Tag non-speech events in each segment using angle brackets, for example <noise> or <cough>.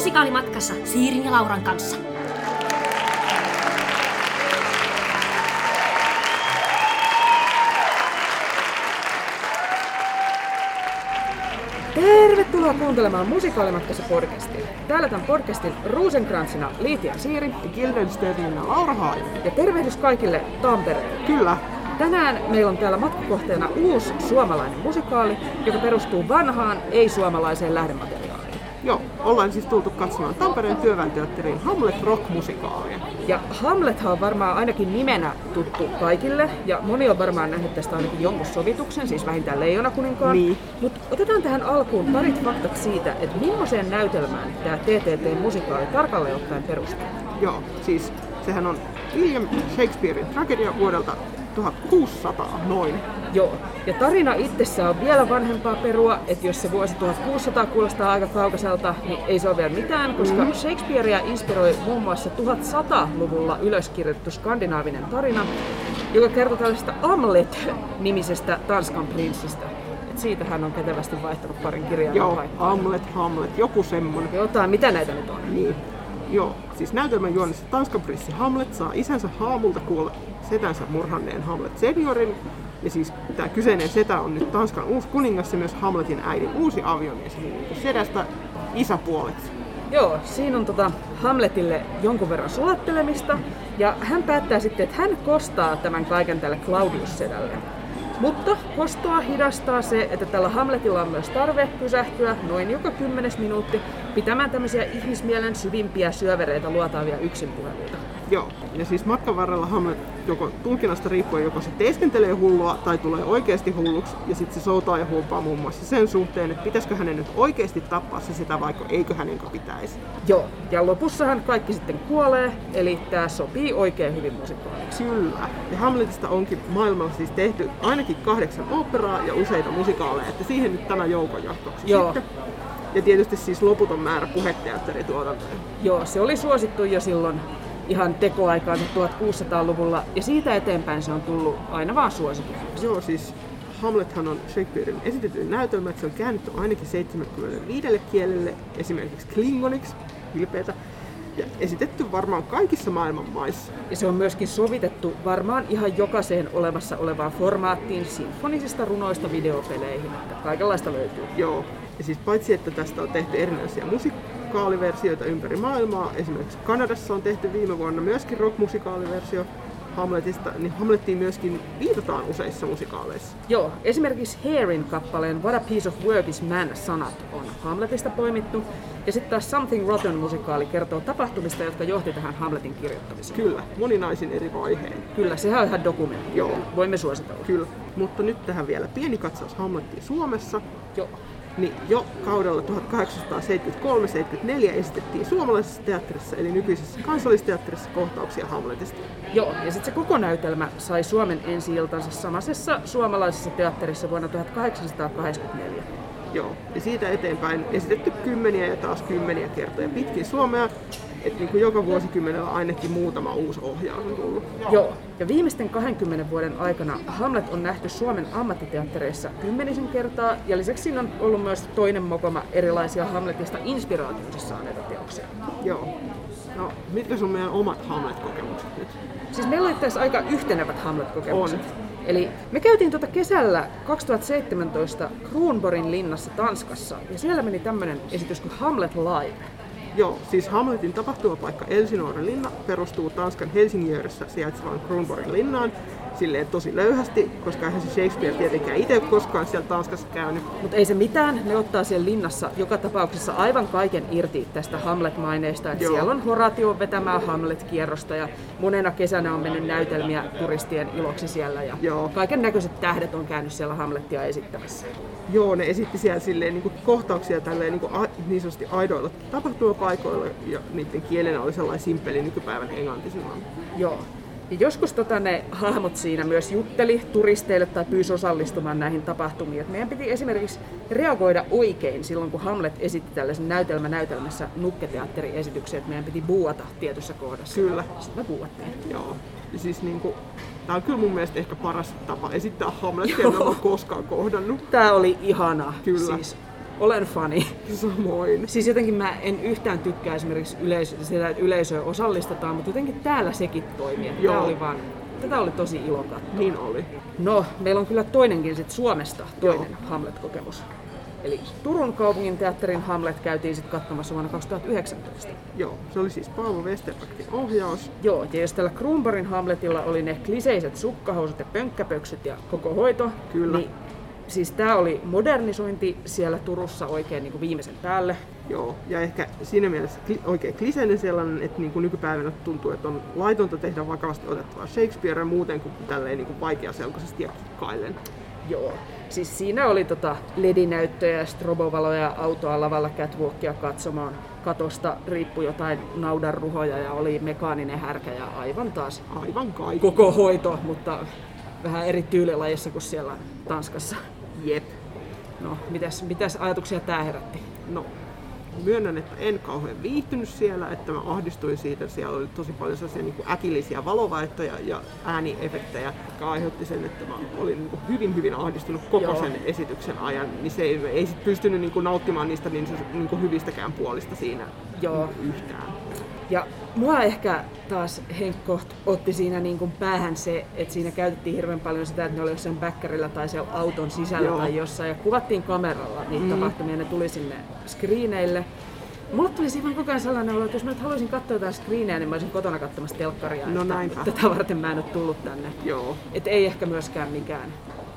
musikaalimatkassa Siirin ja Lauran kanssa. Tervetuloa kuuntelemaan Musikaalimatkassa podcastia. Täällä tämän podcastin Rosenkrantsina Liitia Siiri ja Gildenstedinä Laura Haaju. ja tervehdys kaikille Tampereelle. Kyllä, Tänään meillä on täällä matkakohteena uusi suomalainen musikaali, joka perustuu vanhaan, ei-suomalaiseen lähdemateriaaliin. Ollaan siis tultu katsomaan Tampereen työväenteatterin Hamlet Rock-musikaalia. Ja Hamlethan on varmaan ainakin nimenä tuttu kaikille, ja moni on varmaan nähnyt tästä ainakin jonkun sovituksen, siis vähintään Leijona kuninkaan. Niin. Mutta otetaan tähän alkuun parit faktat siitä, että millaiseen näytelmään tämä TTT-musikaali tarkalleen ottaen perustuu. Joo, siis sehän on William Shakespearein tragedia vuodelta 1600 noin. Joo, ja tarina itsessään on vielä vanhempaa perua, että jos se vuosi 1600 kuulostaa aika kaukaiselta, niin ei se ole vielä mitään, koska mm. Shakespearea inspiroi muun muassa 1100-luvulla ylöskirjoitettu skandinaavinen tarina, joka kertoo tällaisesta Amlet-nimisestä Tanskan prinssistä. Et siitä hän on kätevästi vaihtanut parin kirjan Joo, paikkaa. Hamlet, Hamlet, joku semmonen. Jotain, mitä näitä nyt on? Niin. Joo, siis näytelmän juonissa Tanskan prinssi Hamlet saa isänsä haamulta kuolla setänsä murhanneen Hamlet seniorin. Ja siis tämä kyseinen setä on nyt Tanskan uusi kuningas ja myös Hamletin äidin uusi aviomies, niin sedästä isäpuoleksi. Joo, siinä on tota Hamletille jonkun verran sulattelemista, ja hän päättää sitten, että hän kostaa tämän kaiken tälle Claudius-sedälle. Mutta kostoa hidastaa se, että tällä Hamletilla on myös tarve pysähtyä noin joka kymmenes minuutti pitämään tämmöisiä ihmismielen syvimpiä syövereitä luotaavia yksinpuheluita. Joo, ja siis matkan varrella Hamlet joko tulkinnasta riippuen joko se teeskentelee hullua tai tulee oikeasti hulluksi ja sitten se soutaa ja huupaa muun muassa sen suhteen, että pitäisikö hänen nyt oikeasti tappaa se sitä vaikka eikö hänen pitäisi. Joo, ja lopussahan kaikki sitten kuolee, eli tämä sopii oikein hyvin musikaaliksi. Kyllä. Ja Hamletista onkin maailmalla siis tehty ainakin kahdeksan operaa ja useita musikaaleja, että siihen nyt tämä joukon Joo. sitten. Ja tietysti siis loputon määrä puheteatterituotantoja. Joo, se oli suosittu jo silloin ihan tekoaikaan 1600-luvulla, ja siitä eteenpäin se on tullut aina vaan suosituksi. Joo, siis Hamlethan on Shakespearein esitetyin näytelmä, että se on käännetty ainakin 75 kielelle, esimerkiksi klingoniksi, hilpeätä, ja esitetty varmaan kaikissa maailman maissa. Ja se on myöskin sovitettu varmaan ihan jokaiseen olevassa olevaan formaattiin sinfonisista runoista videopeleihin, että kaikenlaista löytyy. Joo, ja siis paitsi että tästä on tehty erinäisiä musikaaliversioita ympäri maailmaa, esimerkiksi Kanadassa on tehty viime vuonna myöskin rockmusikaaliversio Hamletista, niin Hamlettiin myöskin viitataan useissa musikaaleissa. Joo, esimerkiksi Hairin kappaleen What a Piece of Work is Man sanat on Hamletista poimittu, ja sitten taas Something Rotten musikaali kertoo tapahtumista, jotka johti tähän Hamletin kirjoittamiseen. Kyllä, moninaisin eri vaiheen. Kyllä, sehän on ihan dokumentti. Joo. Voimme suositella. Kyllä, mutta nyt tähän vielä pieni katsaus Hamlettiin Suomessa. Joo. Niin jo kaudella 1873-74 esitettiin suomalaisessa teatterissa, eli nykyisessä kansallisteatterissa kohtauksia Hamletista. Joo, ja sitten se koko näytelmä sai Suomen ensi-iltansa samaisessa suomalaisessa teatterissa vuonna 1884. Joo, ja siitä eteenpäin esitetty kymmeniä ja taas kymmeniä kertoja pitkin Suomea, että niin kuin joka vuosikymmenellä ainakin muutama uusi ohjaus on tullut. Joo, ja viimeisten 20 vuoden aikana Hamlet on nähty Suomen ammattiteattereissa kymmenisen kertaa, ja lisäksi siinä on ollut myös toinen mokoma erilaisia Hamletista inspiraationsa saaneita teoksia. Joo. No, mitkä sun meidän omat Hamlet-kokemukset nyt? Siis meillä oli tässä aika yhtenevät Hamlet-kokemukset. On. Eli me käytiin tuota kesällä 2017 Kruunborgin linnassa Tanskassa, ja siellä meni tämmöinen esitys kuin Hamlet Live. Joo, siis Hamletin tapahtumapaikka Elsinooren linna perustuu Tanskan Helsingjörissä sijaitsevaan Kronborgin linnaan silleen tosi löyhästi, koska eihän se Shakespeare tietenkään itse koskaan siellä Tanskassa käynyt. Mutta ei se mitään, ne ottaa siellä linnassa joka tapauksessa aivan kaiken irti tästä Hamlet-maineesta. Siellä on Horatio vetämää Hamlet-kierrosta ja monena kesänä on mennyt näytelmiä turistien iloksi siellä. Ja Joo. kaiken näköiset tähdet on käynyt siellä Hamletia esittämässä. Joo, ne esitti siellä silleen niin kuin kohtauksia tälleen niin, kuin a, niin sanotusti aidoilla tapahtumapaikoilla ja niiden kielenä oli sellainen simppeli nykypäivän englanti silloin. Joo. Ja joskus tota, ne hahmot siinä myös jutteli turisteille tai pyysi osallistumaan näihin tapahtumiin. Et meidän piti esimerkiksi reagoida oikein silloin, kun Hamlet esitti tällaisen näytelmä näytelmässä nukketeatteriesityksen, että meidän piti buuata tietyssä kohdassa. Kyllä. Sitten me buuattiin. Joo. Ja siis niin kuin, tää on kyllä mun mielestä ehkä paras tapa esittää Hamletia, mä oon koskaan kohdannut. Tää oli ihana. Kyllä. Siis olen fani. Samoin. Siis jotenkin mä en yhtään tykkää esimerkiksi yleisö, sitä, että yleisöä osallistetaan, mutta jotenkin täällä sekin toimii. Että Joo. Tää oli vaan, tätä oli tosi ilo katsoa. Niin oli. No, meillä on kyllä toinenkin sit Suomesta toinen Hamlet-kokemus. Eli Turun kaupungin teatterin Hamlet käytiin sitten katsomassa vuonna 2019. Joo, se oli siis Paavo Westerbergin ohjaus. Joo, ja jos tällä Kruunborgin Hamletilla oli ne kliseiset sukkahousut ja pönkkäpöksyt ja koko hoito, Kyllä. niin siis tämä oli modernisointi siellä Turussa oikein niin kuin viimeisen päälle. Joo, ja ehkä siinä mielessä kli- oikein kliseinen sellainen, että niin kuin nykypäivänä tuntuu, että on laitonta tehdä vakavasti otettavaa Shakespearea muuten kuin tälleen niin kuin vaikeaselkoisesti ja kikkaillen. Joo. Siis siinä oli tota ledinäyttöjä, strobovaloja, autoa lavalla catwalkia katsomaan. Katosta riippui jotain naudanruhoja ja oli mekaaninen härkä ja aivan taas Aivan kaikki. koko hoito, mutta vähän eri tyylilajissa kuin siellä Tanskassa. Jep. No, mitäs, mitäs ajatuksia tää herätti? No, myönnän, että en kauhean viihtynyt siellä, että mä ahdistuin siitä. Siellä oli tosi paljon sellaisia niin kuin äkillisiä valovaihtoja ja ääniefektejä, jotka aiheutti sen, että mä olin niin kuin hyvin, hyvin ahdistunut koko Joo. sen esityksen ajan. Niin se ei, ei sit pystynyt niin kuin nauttimaan niistä niin, niin kuin hyvistäkään puolista siinä Joo. yhtään. Ja mua ehkä taas Henkko otti siinä niin kuin päähän se, että siinä käytettiin hirveän paljon sitä, että ne oli jossain bäkkärillä tai siellä auton sisällä Joo. tai jossain ja kuvattiin kameralla niitä mm. tapahtumia ja ne tuli sinne screeneille. Mulle tuli siinä koko ajan sellainen olo, että jos mä nyt haluaisin katsoa jotain screenejä, niin mä olisin kotona katsomassa telkkaria. No että näinpä. Tätä varten mä en ole tullut tänne. Joo. Et ei ehkä myöskään mikään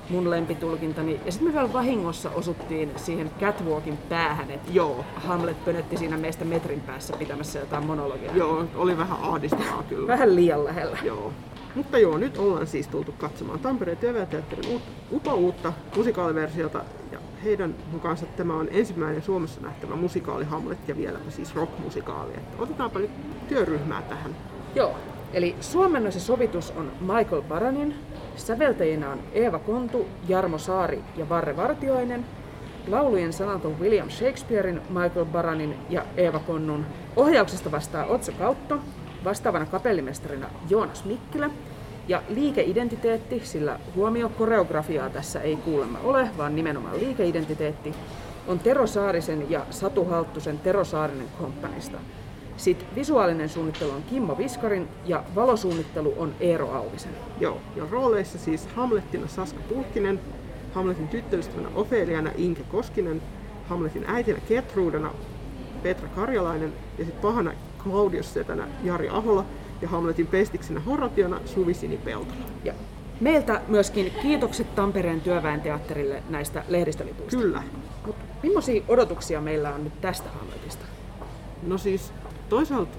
mun lempitulkintani. Ja sitten me vielä vahingossa osuttiin siihen catwalkin päähän, että Joo. Hamlet pönötti siinä meistä metrin päässä pitämässä jotain monologia. Joo, oli vähän ahdistavaa kyllä. Vähän liian lähellä. Joo. Mutta joo, nyt ollaan siis tultu katsomaan Tampereen työväenteatterin upa uutta musikaaliversiota. Ja heidän mukaansa tämä on ensimmäinen Suomessa nähtävä musikaali Hamlet ja vieläpä siis rockmusikaali. Että otetaanpa nyt työryhmää tähän. Joo. Eli suomennos ja sovitus on Michael Baranin, säveltäjinä on Eeva Kontu, Jarmo Saari ja Varre Vartioinen, laulujen sanat on William Shakespearein, Michael Baranin ja Eeva Konnun. Ohjauksesta vastaa Otso Kautto, vastaavana kapellimestarina Joonas Mikkilä ja liikeidentiteetti, sillä huomio koreografiaa tässä ei kuulemma ole, vaan nimenomaan liikeidentiteetti, on Tero Saarisen ja Satu Halttusen Tero Saarinen komppanista. Sitten visuaalinen suunnittelu on Kimmo Viskarin ja valosuunnittelu on Eero Auvisen. Joo, ja rooleissa siis Hamlettina Saska Pulkkinen, Hamletin tyttöystävänä Ofeliana Inke Koskinen, Hamletin äitinä Gertrudena Petra Karjalainen ja sitten pahana Claudius Setänä Jari Ahola ja Hamletin pestiksenä Horationa Suvisini Peltola. Ja meiltä myöskin kiitokset Tampereen työväenteatterille näistä lehdistölipuista. Kyllä. Mut millaisia odotuksia meillä on nyt tästä Hamletista? No siis toisaalta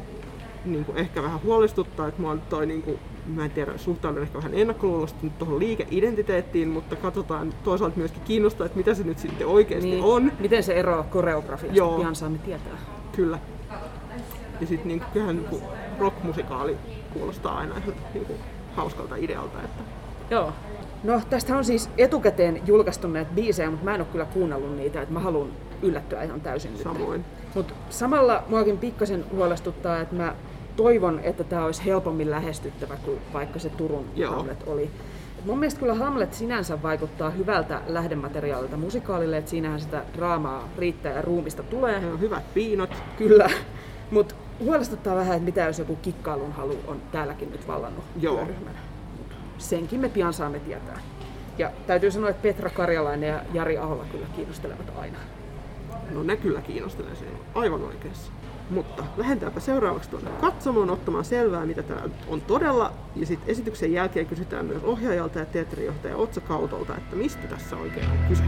niin kuin ehkä vähän huolestuttaa, että mua nyt toi niin kuin, mä en tiedä, suhtaudun ehkä vähän ennakkoluuloisesti nyt tuohon liikeidentiteettiin, mutta katsotaan toisaalta myöskin kiinnostaa, että mitä se nyt sitten oikeasti niin. on. Miten se eroaa koreografiasta? Joo. Pian saamme tietää. Kyllä. Ja sitten niin kyllähän niin kuin rockmusikaali kuulostaa aina ihan niin kuin hauskalta idealta. Että Joo. No tästä on siis etukäteen julkaistu näitä biisejä, mutta mä en ole kyllä kuunnellut niitä, että mä haluan yllättyä ihan täysin nyt. Mutta samalla muakin pikkasen huolestuttaa, että mä toivon, että tämä olisi helpommin lähestyttävä kuin vaikka se Turun Joo. Hamlet oli. Et mun mielestä kyllä Hamlet sinänsä vaikuttaa hyvältä lähdemateriaalilta musikaalille, että siinähän sitä draamaa riittää ja ruumista tulee. Ja hyvät piinot. Kyllä, <laughs> mutta huolestuttaa vähän, että mitä jos joku kikkailun halu on täälläkin nyt vallannut Joo. työryhmänä. Mut senkin me pian saamme tietää. Ja täytyy sanoa, että Petra Karjalainen ja Jari Ahola kyllä kiinnostelevat aina. No ne kyllä kiinnostelee sen aivan oikeassa. Mutta lähdetäänpä seuraavaksi tuonne katsomoon ottamaan selvää, mitä täällä on todella. Ja sitten esityksen jälkeen kysytään myös ohjaajalta ja teatterijohtaja Otsa Kautolta, että mistä tässä oikein on kyse.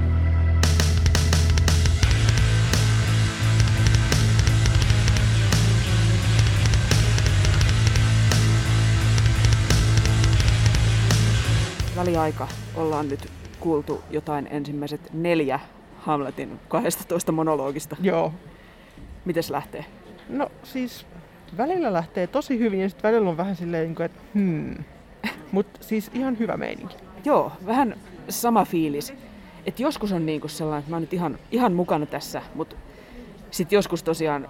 Väliaika ollaan nyt kuultu jotain ensimmäiset neljä Hamletin 12 monologista. Joo. Mites lähtee? No siis välillä lähtee tosi hyvin ja sitten välillä on vähän silleen, niin kuin, että hmm. Mutta siis ihan hyvä meininki. Joo, vähän sama fiilis. Et joskus on niinku sellainen, että mä oon nyt ihan, ihan mukana tässä, mutta sitten joskus tosiaan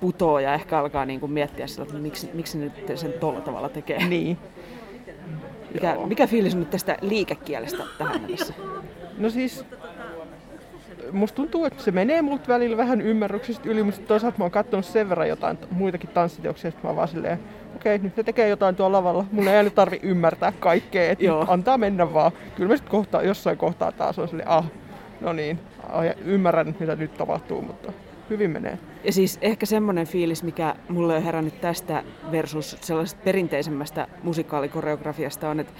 putoo ja ehkä alkaa niinku miettiä sillä, että miksi, miksi nyt sen tolla tavalla tekee. Niin. Mikä, mikä fiilis on nyt tästä liikekielestä tähän mennessä? No siis musta tuntuu, että se menee mut välillä vähän ymmärryksestä yli, mutta toisaalta mä oon katsonut sen verran jotain muitakin tanssiteoksia, että mä oon vaan silleen, okei, nyt ne tekee jotain tuolla lavalla. Mun ei nyt tarvi ymmärtää kaikkea, että antaa mennä vaan. Kyllä mä sitten kohta, jossain kohtaa taas on silleen, ah, no niin, ah, ymmärrän mitä nyt tapahtuu, mutta hyvin menee. Ja siis ehkä semmoinen fiilis, mikä mulle on herännyt tästä versus sellaisesta perinteisemmästä musikaalikoreografiasta on, että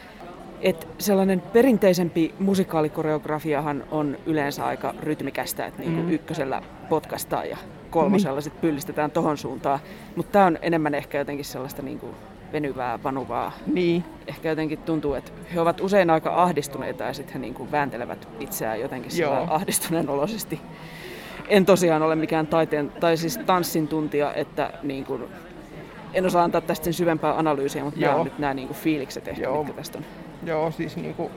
että sellainen perinteisempi musikaalikoreografiahan on yleensä aika rytmikästä, että niinku Mm. ykkösellä potkastaan ja kolmosella sit pyllistetään tohon suuntaan. Mutta tämä on enemmän ehkä jotenkin sellaista niinku venyvää, vanuvaa. Niin, Ehkä jotenkin tuntuu, että he ovat usein aika ahdistuneita ja sitten he niinku vääntelevät itseään jotenkin ahdistuneen oloisesti. En tosiaan ole mikään taiteen, tai siis tanssin tuntija, että niin kuin, en osaa antaa tästä sen syvempää analyysiä, mutta nämä on nyt nämä niin kuin fiilikset ehkä, Joo. mitkä tästä on. Joo, siis niinku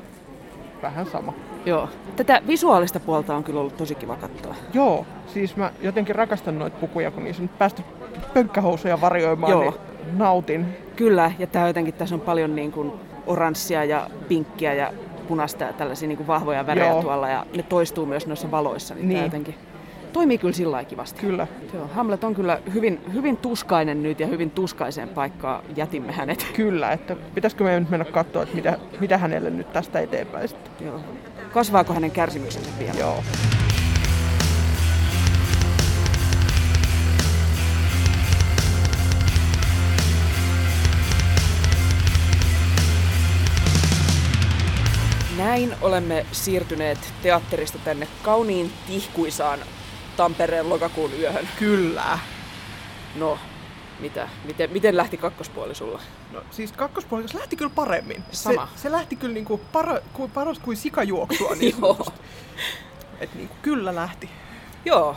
vähän sama. Joo. Tätä visuaalista puolta on kyllä ollut tosi kiva katsoa. Joo, siis mä jotenkin rakastan noita pukuja, kun niissä on päästy pönkkähousuja varjoimaan, Joo. niin nautin. Kyllä, ja tämä jotenkin, tässä on paljon niin kuin oranssia ja pinkkiä ja punaista ja tällaisia niin kuin vahvoja värejä Joo. tuolla, ja ne toistuu myös noissa valoissa, niin, Niin. jotenkin toimii kyllä sillä lailla kivasti. Kyllä. Joo, Hamlet on kyllä hyvin, hyvin tuskainen nyt ja hyvin tuskaiseen paikkaan jätimme hänet. Kyllä, että pitäisikö meidän nyt mennä katsoa, että mitä, mitä hänelle nyt tästä eteenpäin sitten. Joo. Kasvaako hänen kärsimyksensä vielä? Joo. Näin olemme siirtyneet teatterista tänne kauniin tihkuisaan Tampereen lokakuun yöhön. Kyllä. No, mitä? Miten, miten lähti kakkospuoli sulla? No, siis kakkospuolikas lähti kyllä paremmin. Sama. Se, se lähti kyllä niinku para, kuin, paras kuin sikajuoksua. Niin <laughs> Joo. Et niinku, kyllä lähti. Joo.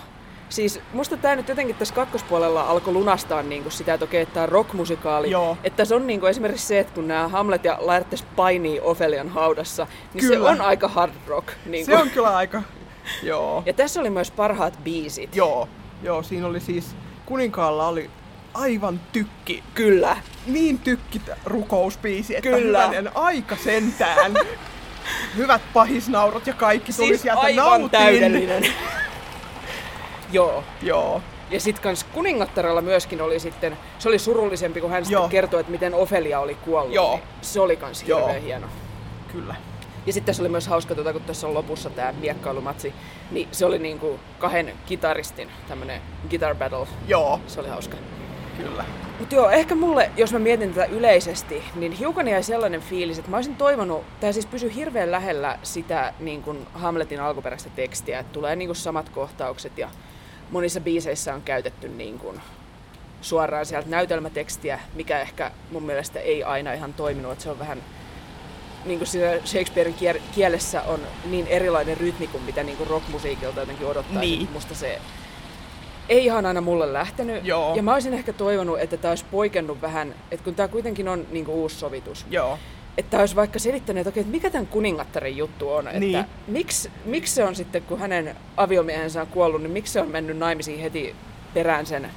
Siis musta tämä nyt jotenkin tässä kakkospuolella alkoi lunastaa niinku sitä, että okei, tämä rockmusikaali. Joo. Että se on niinku esimerkiksi se, että kun nämä Hamlet ja Laertes painii Ofelian haudassa, niin Kyllä. se on aika hard rock. Niinku. Se on kyllä aika... Joo. Ja tässä oli myös parhaat biisit. Joo. Joo, siinä oli siis... Kuninkaalla oli aivan tykki. Kyllä. Niin tykki rukouspiisi, että Kyllä. hyvänen aika sentään. Hyvät pahisnaurot ja kaikki tuli Siis sieltä aivan nautin. täydellinen. Joo. Joo. Ja sitten kans kuningattarella myöskin oli sitten, se oli surullisempi, kun hän sitten Joo. kertoi, että miten Ofelia oli kuollut. Joo. Niin se oli kans Joo. hirveän hieno. Kyllä. Ja sitten tässä oli myös hauska, tuota, kun tässä on lopussa tämä miekkailumatsi, niin se oli niinku kahden kitaristin tämmönen guitar battle. Joo. Se oli hauska. Kyllä. Mutta joo, ehkä mulle, jos mä mietin tätä yleisesti, niin hiukan jäi sellainen fiilis, että mä olisin toivonut, tämä siis pysyy hirveän lähellä sitä niin kuin Hamletin alkuperäistä tekstiä, että tulee niin kuin samat kohtaukset ja monissa biiseissä on käytetty niin kuin suoraan sieltä näytelmätekstiä, mikä ehkä mun mielestä ei aina ihan toiminut, että se on vähän niin kuin siinä Shakespearein kier- kielessä on niin erilainen rytmi kuin mitä niin kuin rockmusiikilta jotenkin odottaa. Niin. Musta se ei ihan aina mulle lähtenyt. Joo. Ja mä olisin ehkä toivonut, että tämä olisi poikennut vähän, että kun tämä kuitenkin on niin kuin uusi sovitus, Joo. että olisi vaikka selittänyt, että, okei, että mikä tämän kuningattaren juttu on, että Niin. miksi, miksi se on sitten, kun hänen aviomiehensä on kuollut, niin miksi se on mennyt naimisiin heti perään sen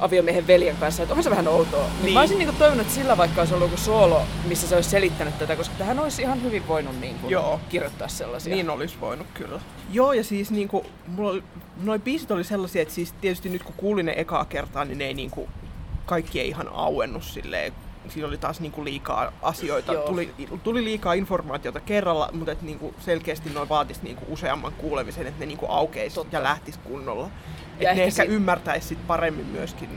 aviomiehen veljen kanssa, että onhan se vähän outoa. Niin. Niin. Mä olisin niinku toivonut, että sillä vaikka olisi ollut joku soolo, missä se olisi selittänyt tätä, koska tähän olisi ihan hyvin voinut niinku Joo. kirjoittaa sellaisia. Niin olisi voinut kyllä. Joo, ja siis niinku, mulla oli, noi biisit oli sellaisia, että siis tietysti nyt kun kuulin ne ekaa kertaa, niin ne ei niinku, kaikki ei ihan auennut silleen. Siinä oli taas niinku liikaa asioita, Joo. tuli, tuli liikaa informaatiota kerralla, mutta et niinku selkeästi noin vaatis niinku useamman kuulemisen, että ne niinku aukeisi Totta. ja lähtis kunnolla. Ja Että ne ehkä si- ymmärtäisi sit paremmin myöskin.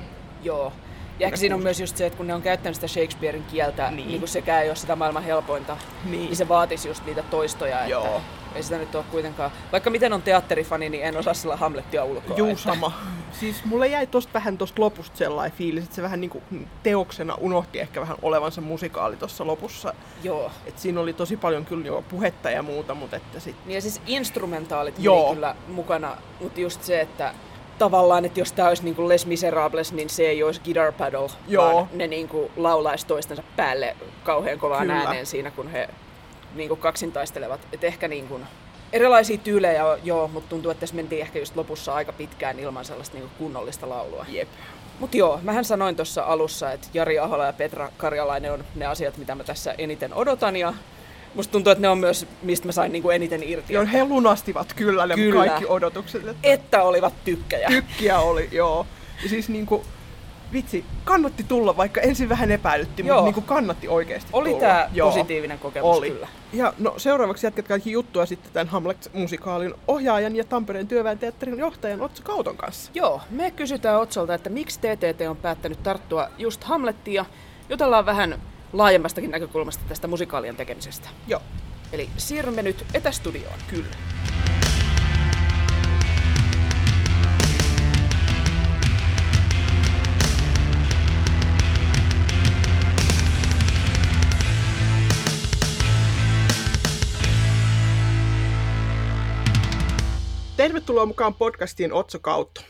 Joo. Ja ehkä siinä on myös just se, että kun ne on käyttänyt sitä Shakespearein kieltä, niin, Niin. kun sekään ei ole sitä maailman helpointa, Niin. niin se vaatisi just niitä toistoja. Joo. Että ei sitä nyt ole kuitenkaan. Vaikka miten on teatterifani, niin en osaa sillä Hamlettia ulkoa. Juu, että- sama. <laughs> Siis mulle jäi tosta vähän tosta lopusta sellainen fiilis, että se vähän niinku teoksena unohti ehkä vähän olevansa musikaali tuossa lopussa. Joo. Et siinä oli tosi paljon kyllä jo puhetta ja muuta, mutta että sit... Niin ja siis instrumentaalit Joo. kyllä mukana, mutta just se, että tavallaan, että jos tämä olisi niin kuin Les Miserables, niin se ei olisi guitar paddle, Joo. vaan ne niin kuin laulaisi toistensa päälle kauhean kovaan Kyllä. ääneen siinä, kun he niin kuin kaksin taistelevat. Et ehkä niin kuin, erilaisia tyylejä joo, mutta tuntuu, että tässä mentiin ehkä just lopussa aika pitkään ilman sellaista niin kuin kunnollista laulua. Jep. Mutta joo, mähän sanoin tuossa alussa, että Jari Ahola ja Petra Karjalainen on ne asiat, mitä mä tässä eniten odotan. Ja Musta tuntuu, että ne on myös, mistä mä sain niinku eniten irti. Joo, he lunastivat kyllä ne Kyllä. kaikki odotukset. Että Että olivat tykkäjä. tykkiä oli, joo. Ja siis niinku, vitsi, kannatti tulla, vaikka ensin vähän epäilytti, Joo. mutta niinku kannatti oikeasti Oli tulla. tää Joo. positiivinen kokemus Oli. kyllä. Ja no seuraavaksi jatkat kaikki juttua sitten tämän Hamlet-musikaalin ohjaajan ja Tampereen työväen teatterin johtajan Otso Kauton kanssa. Joo, me kysytään Otsolta, että miksi TTT on päättänyt tarttua just Hamlettiin ja jutellaan vähän laajemmastakin näkökulmasta tästä musikaalien tekemisestä. Joo. Eli siirrymme nyt etästudioon. Kyllä. Tervetuloa mukaan podcastiin Otso Kautto.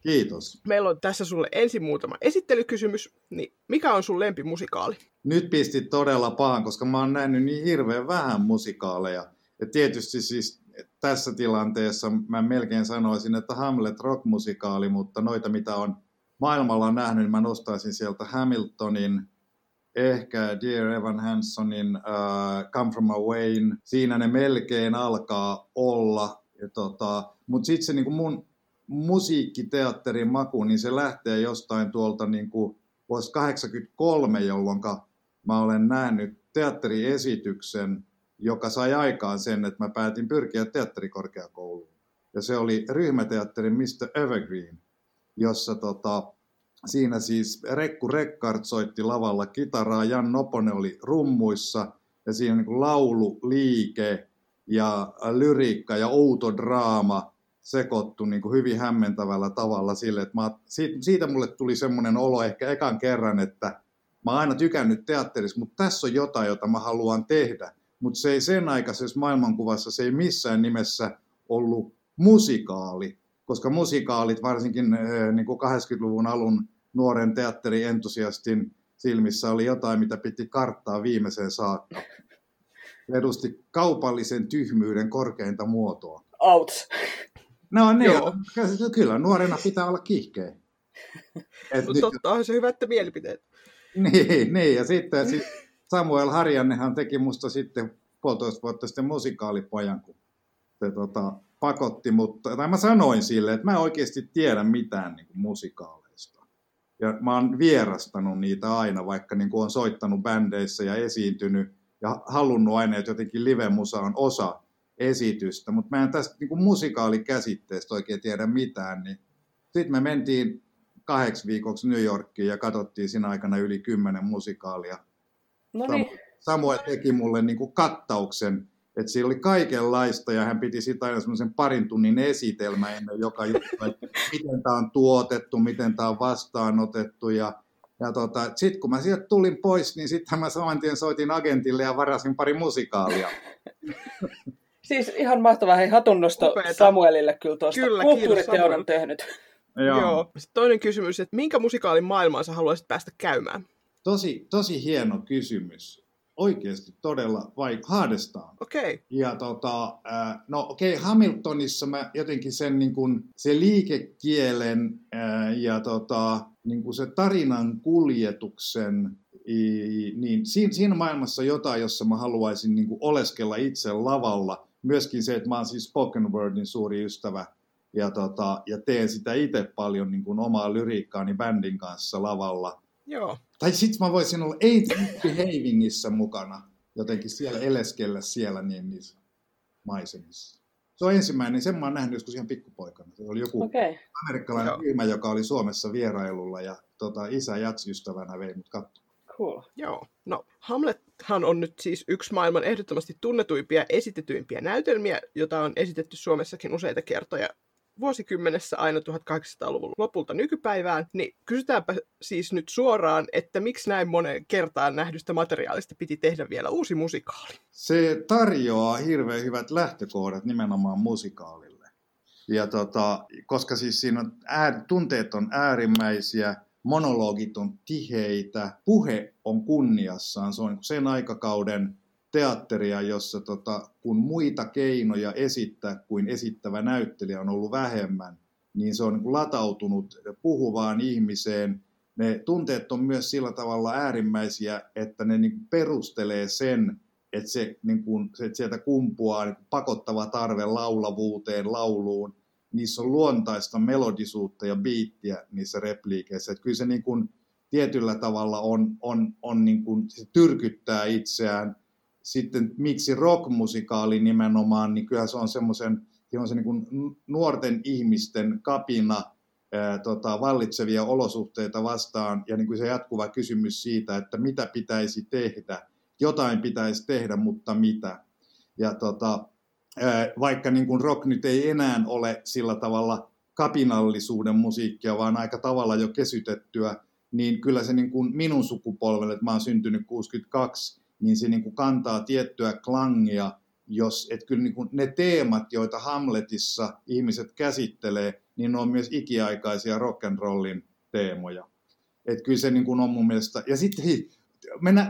Kiitos. Meillä on tässä sulle ensin muutama esittelykysymys. Niin mikä on sun lempimusikaali? Nyt pistit todella pahan, koska mä oon nähnyt niin hirveän vähän musikaaleja. Ja tietysti siis tässä tilanteessa mä melkein sanoisin, että Hamlet rockmusikaali, mutta noita mitä on maailmalla nähnyt, niin mä nostaisin sieltä Hamiltonin, ehkä Dear Evan Hansonin uh, Come From Awayn. Siinä ne melkein alkaa olla. Ja tota, mutta sitten se niin mun musiikkiteatterin maku, niin se lähtee jostain tuolta niin kuin vuosi 83, jolloin mä olen nähnyt teatteriesityksen, joka sai aikaan sen, että mä päätin pyrkiä teatterikorkeakouluun. Ja se oli ryhmäteatterin Mr. Evergreen, jossa tota, siinä siis Rekku Rekkart soitti lavalla kitaraa, Jan Noponen oli rummuissa ja siinä niin kuin laulu, liike ja lyriikka ja outo draama sekoittu niin kuin hyvin hämmentävällä tavalla sille, että mä, siitä, mulle tuli semmoinen olo ehkä ekan kerran, että mä oon aina tykännyt teatterissa, mutta tässä on jotain, jota mä haluan tehdä. Mutta se ei sen aikaisessa maailmankuvassa, se ei missään nimessä ollut musikaali, koska musikaalit varsinkin eh, niin kuin 80-luvun alun nuoren teatterientusiastin silmissä oli jotain, mitä piti karttaa viimeiseen saakka. Edusti kaupallisen tyhmyyden korkeinta muotoa. Outs. No niin, Joo. kyllä nuorena pitää olla kiihkeä. <laughs> Et nyt, totta on se hyvä, että mielipiteet. <laughs> niin, niin, ja sitten sit Samuel Harjannehan teki musta sitten puolitoista vuotta sitten musikaalipojan, kun se tota, pakotti, mutta tai mä sanoin sille, että mä en oikeasti tiedä mitään niin kuin musikaaleista. Ja mä oon vierastanut niitä aina, vaikka niin kuin on soittanut bändeissä ja esiintynyt ja halunnut aina, että jotenkin live-musa on osa esitystä, mutta mä en tästä niin kuin musikaalikäsitteestä oikein tiedä mitään, niin sitten me mentiin kahdeksi viikoksi New Yorkiin ja katsottiin siinä aikana yli kymmenen musikaalia. No niin. Samuel teki mulle niin kuin kattauksen, että siinä oli kaikenlaista ja hän piti sitä aina semmoisen parin tunnin esitelmä ennen joka juttu, että miten tämä on tuotettu, miten tämä on vastaanotettu ja ja tota, sitten kun mä sieltä tulin pois, niin sitten mä saman tien soitin agentille ja varasin pari musikaalia. <laughs> Siis ihan mahtavaa. Hei, hatunnosto Upeeta. Samuelille kyllä tuosta. Kyllä, kiitos, Kulttuuriteon Samuel. on tehnyt. Joo. Joo. Sitten toinen kysymys, että minkä musikaalin maailmaan sä haluaisit päästä käymään? Tosi, tosi hieno kysymys. Oikeasti todella vai haadestaan. Okei. Okay. Ja tota, ää, no okei, okay, Hamiltonissa mä jotenkin sen niin kuin, se liikekielen ää, ja tota, niin kuin se tarinan kuljetuksen, i, niin siinä, siinä maailmassa jotain, jossa mä haluaisin niin kuin oleskella itse lavalla. Myöskin se, että mä oon siis spoken wordin suuri ystävä ja, tota, ja teen sitä itse paljon niin kuin omaa lyriikkaani bändin kanssa lavalla. Joo. Tai sitten mä voisin olla Ain't Behavingissä mukana, jotenkin siellä eleskellä siellä niin niissä maisemissa. Se on ensimmäinen, sen mä oon nähnyt joskus ihan pikkupoikana. Se oli joku. Okay. amerikkalainen Joo. ryhmä, joka oli Suomessa vierailulla ja tota, isä jatsystävänä vei mut katsomaan. Cool. Joo. No, Hamlethan on nyt siis yksi maailman ehdottomasti tunnetuimpia ja esitetyimpiä näytelmiä, jota on esitetty Suomessakin useita kertoja vuosikymmenessä aina 1800-luvun lopulta nykypäivään, niin kysytäänpä siis nyt suoraan, että miksi näin monen kertaan nähdystä materiaalista piti tehdä vielä uusi musikaali? Se tarjoaa hirveän hyvät lähtökohdat nimenomaan musikaalille. Ja tota, koska siis siinä on ää, tunteet on äärimmäisiä, monologit on tiheitä, puhe on kunniassaan. Se on niin sen aikakauden teatteria, jossa tota, kun muita keinoja esittää kuin esittävä näyttelijä on ollut vähemmän, niin se on niin kuin latautunut puhuvaan ihmiseen. Ne tunteet on myös sillä tavalla äärimmäisiä, että ne niin kuin perustelee sen, että se, niin kun, se että sieltä kumpuaa niin pakottava tarve laulavuuteen, lauluun, niissä on luontaista melodisuutta ja biittiä niissä repliikeissä. Että kyllä se niin kun, tietyllä tavalla on, on, on niin kun, se tyrkyttää itseään. Sitten miksi rockmusikaali nimenomaan, niin kyllä se on semmoisen se niin kuin nuorten ihmisten kapina ää, tota, vallitsevia olosuhteita vastaan ja niin kuin se jatkuva kysymys siitä, että mitä pitäisi tehdä. Jotain pitäisi tehdä, mutta mitä. Ja tota, vaikka niin kuin rock nyt ei enää ole sillä tavalla kapinallisuuden musiikkia, vaan aika tavalla jo kesytettyä, niin kyllä se niin kuin minun sukupolvelle, että mä oon syntynyt 62, niin se niin kuin kantaa tiettyä klangia, jos, että kyllä niin kuin ne teemat, joita Hamletissa ihmiset käsittelee, niin ne on myös ikiaikaisia rock and rollin teemoja. Että kyllä se niin kuin on mun mielestä, ja sitten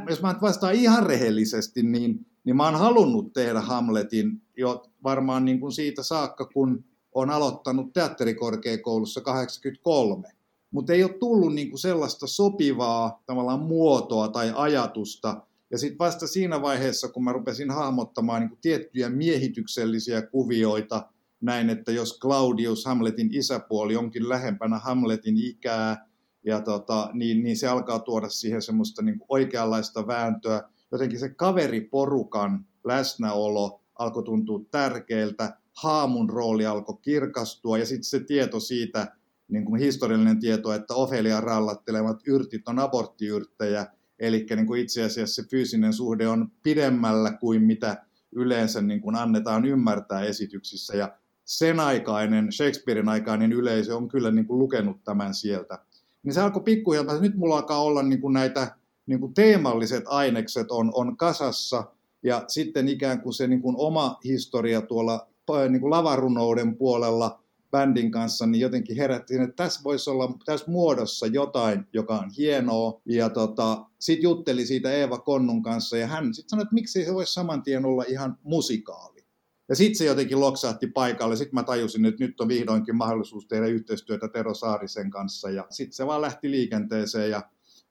jos mä vastaan ihan rehellisesti, niin, niin mä oon halunnut tehdä Hamletin jo varmaan niin kuin siitä saakka, kun on aloittanut teatterikorkeakoulussa 83. Mutta ei ole tullut niin kuin sellaista sopivaa tavallaan muotoa tai ajatusta, ja sitten vasta siinä vaiheessa, kun mä rupesin hahmottamaan niin tiettyjä miehityksellisiä kuvioita, näin, että jos Claudius, Hamletin isäpuoli, onkin lähempänä Hamletin ikää, ja tota, niin, niin se alkaa tuoda siihen semmoista niin oikeanlaista vääntöä. Jotenkin se kaveriporukan läsnäolo alkoi tuntua tärkeältä, haamun rooli alkoi kirkastua, ja sitten se tieto siitä, niin kuin historiallinen tieto, että Ofelia rallattelemat yrtit on aborttiyrttejä, Eli niin kuin itse asiassa se fyysinen suhde on pidemmällä kuin mitä yleensä niin kuin annetaan ymmärtää esityksissä. Ja sen aikainen, Shakespearein aikainen yleisö on kyllä niin kuin lukenut tämän sieltä. Niin se alkoi pikkuhiljaa, nyt mulla alkaa olla niin kuin näitä niin kuin teemalliset ainekset on, on kasassa, ja sitten ikään kuin se niin kuin oma historia tuolla niin kuin lavarunouden puolella bändin kanssa, niin jotenkin herättiin, että tässä voisi olla tässä muodossa jotain, joka on hienoa. Ja tota, sitten jutteli siitä Eeva Konnun kanssa ja hän sitten sanoi, että miksi se voisi saman tien olla ihan musikaali. Ja sitten se jotenkin loksahti paikalle. Sitten mä tajusin, että nyt on vihdoinkin mahdollisuus tehdä yhteistyötä Tero Saarisen kanssa. Ja sitten se vaan lähti liikenteeseen ja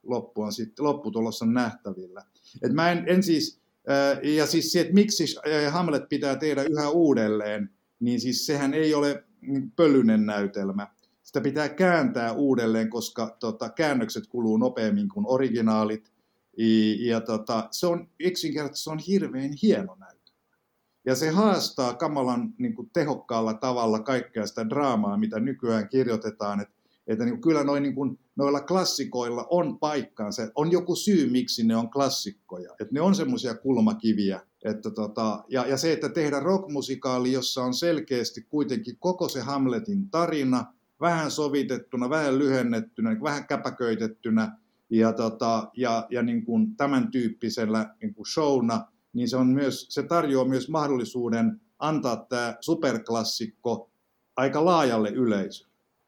loppu on sitten, lopputulos on nähtävillä. Et mä en, en siis, ja siis se, että miksi Hamlet pitää tehdä yhä uudelleen, niin siis sehän ei ole niin pölyinen näytelmä. Sitä pitää kääntää uudelleen, koska tota, käännökset kuluu nopeammin kuin originaalit. Ja, ja tota, se on yksinkertaisesti se on hirveän hieno näytelmä. Ja se haastaa kamalan niin kuin, tehokkaalla tavalla kaikkea sitä draamaa, mitä nykyään kirjoitetaan. Et, että niin, kyllä noin, niin kuin, noilla klassikoilla on paikkaansa. On joku syy, miksi ne on klassikkoja. Et ne on semmoisia kulmakiviä, että tota, ja, ja se, että tehdä rockmusikaali, jossa on selkeästi kuitenkin koko se Hamletin tarina, vähän sovitettuna, vähän lyhennettynä, vähän käpäköitettynä ja, tota, ja, ja niin kuin tämän tyyppisellä niin kuin showna, niin se, on myös, se tarjoaa myös mahdollisuuden antaa tämä superklassikko aika laajalle yleisölle.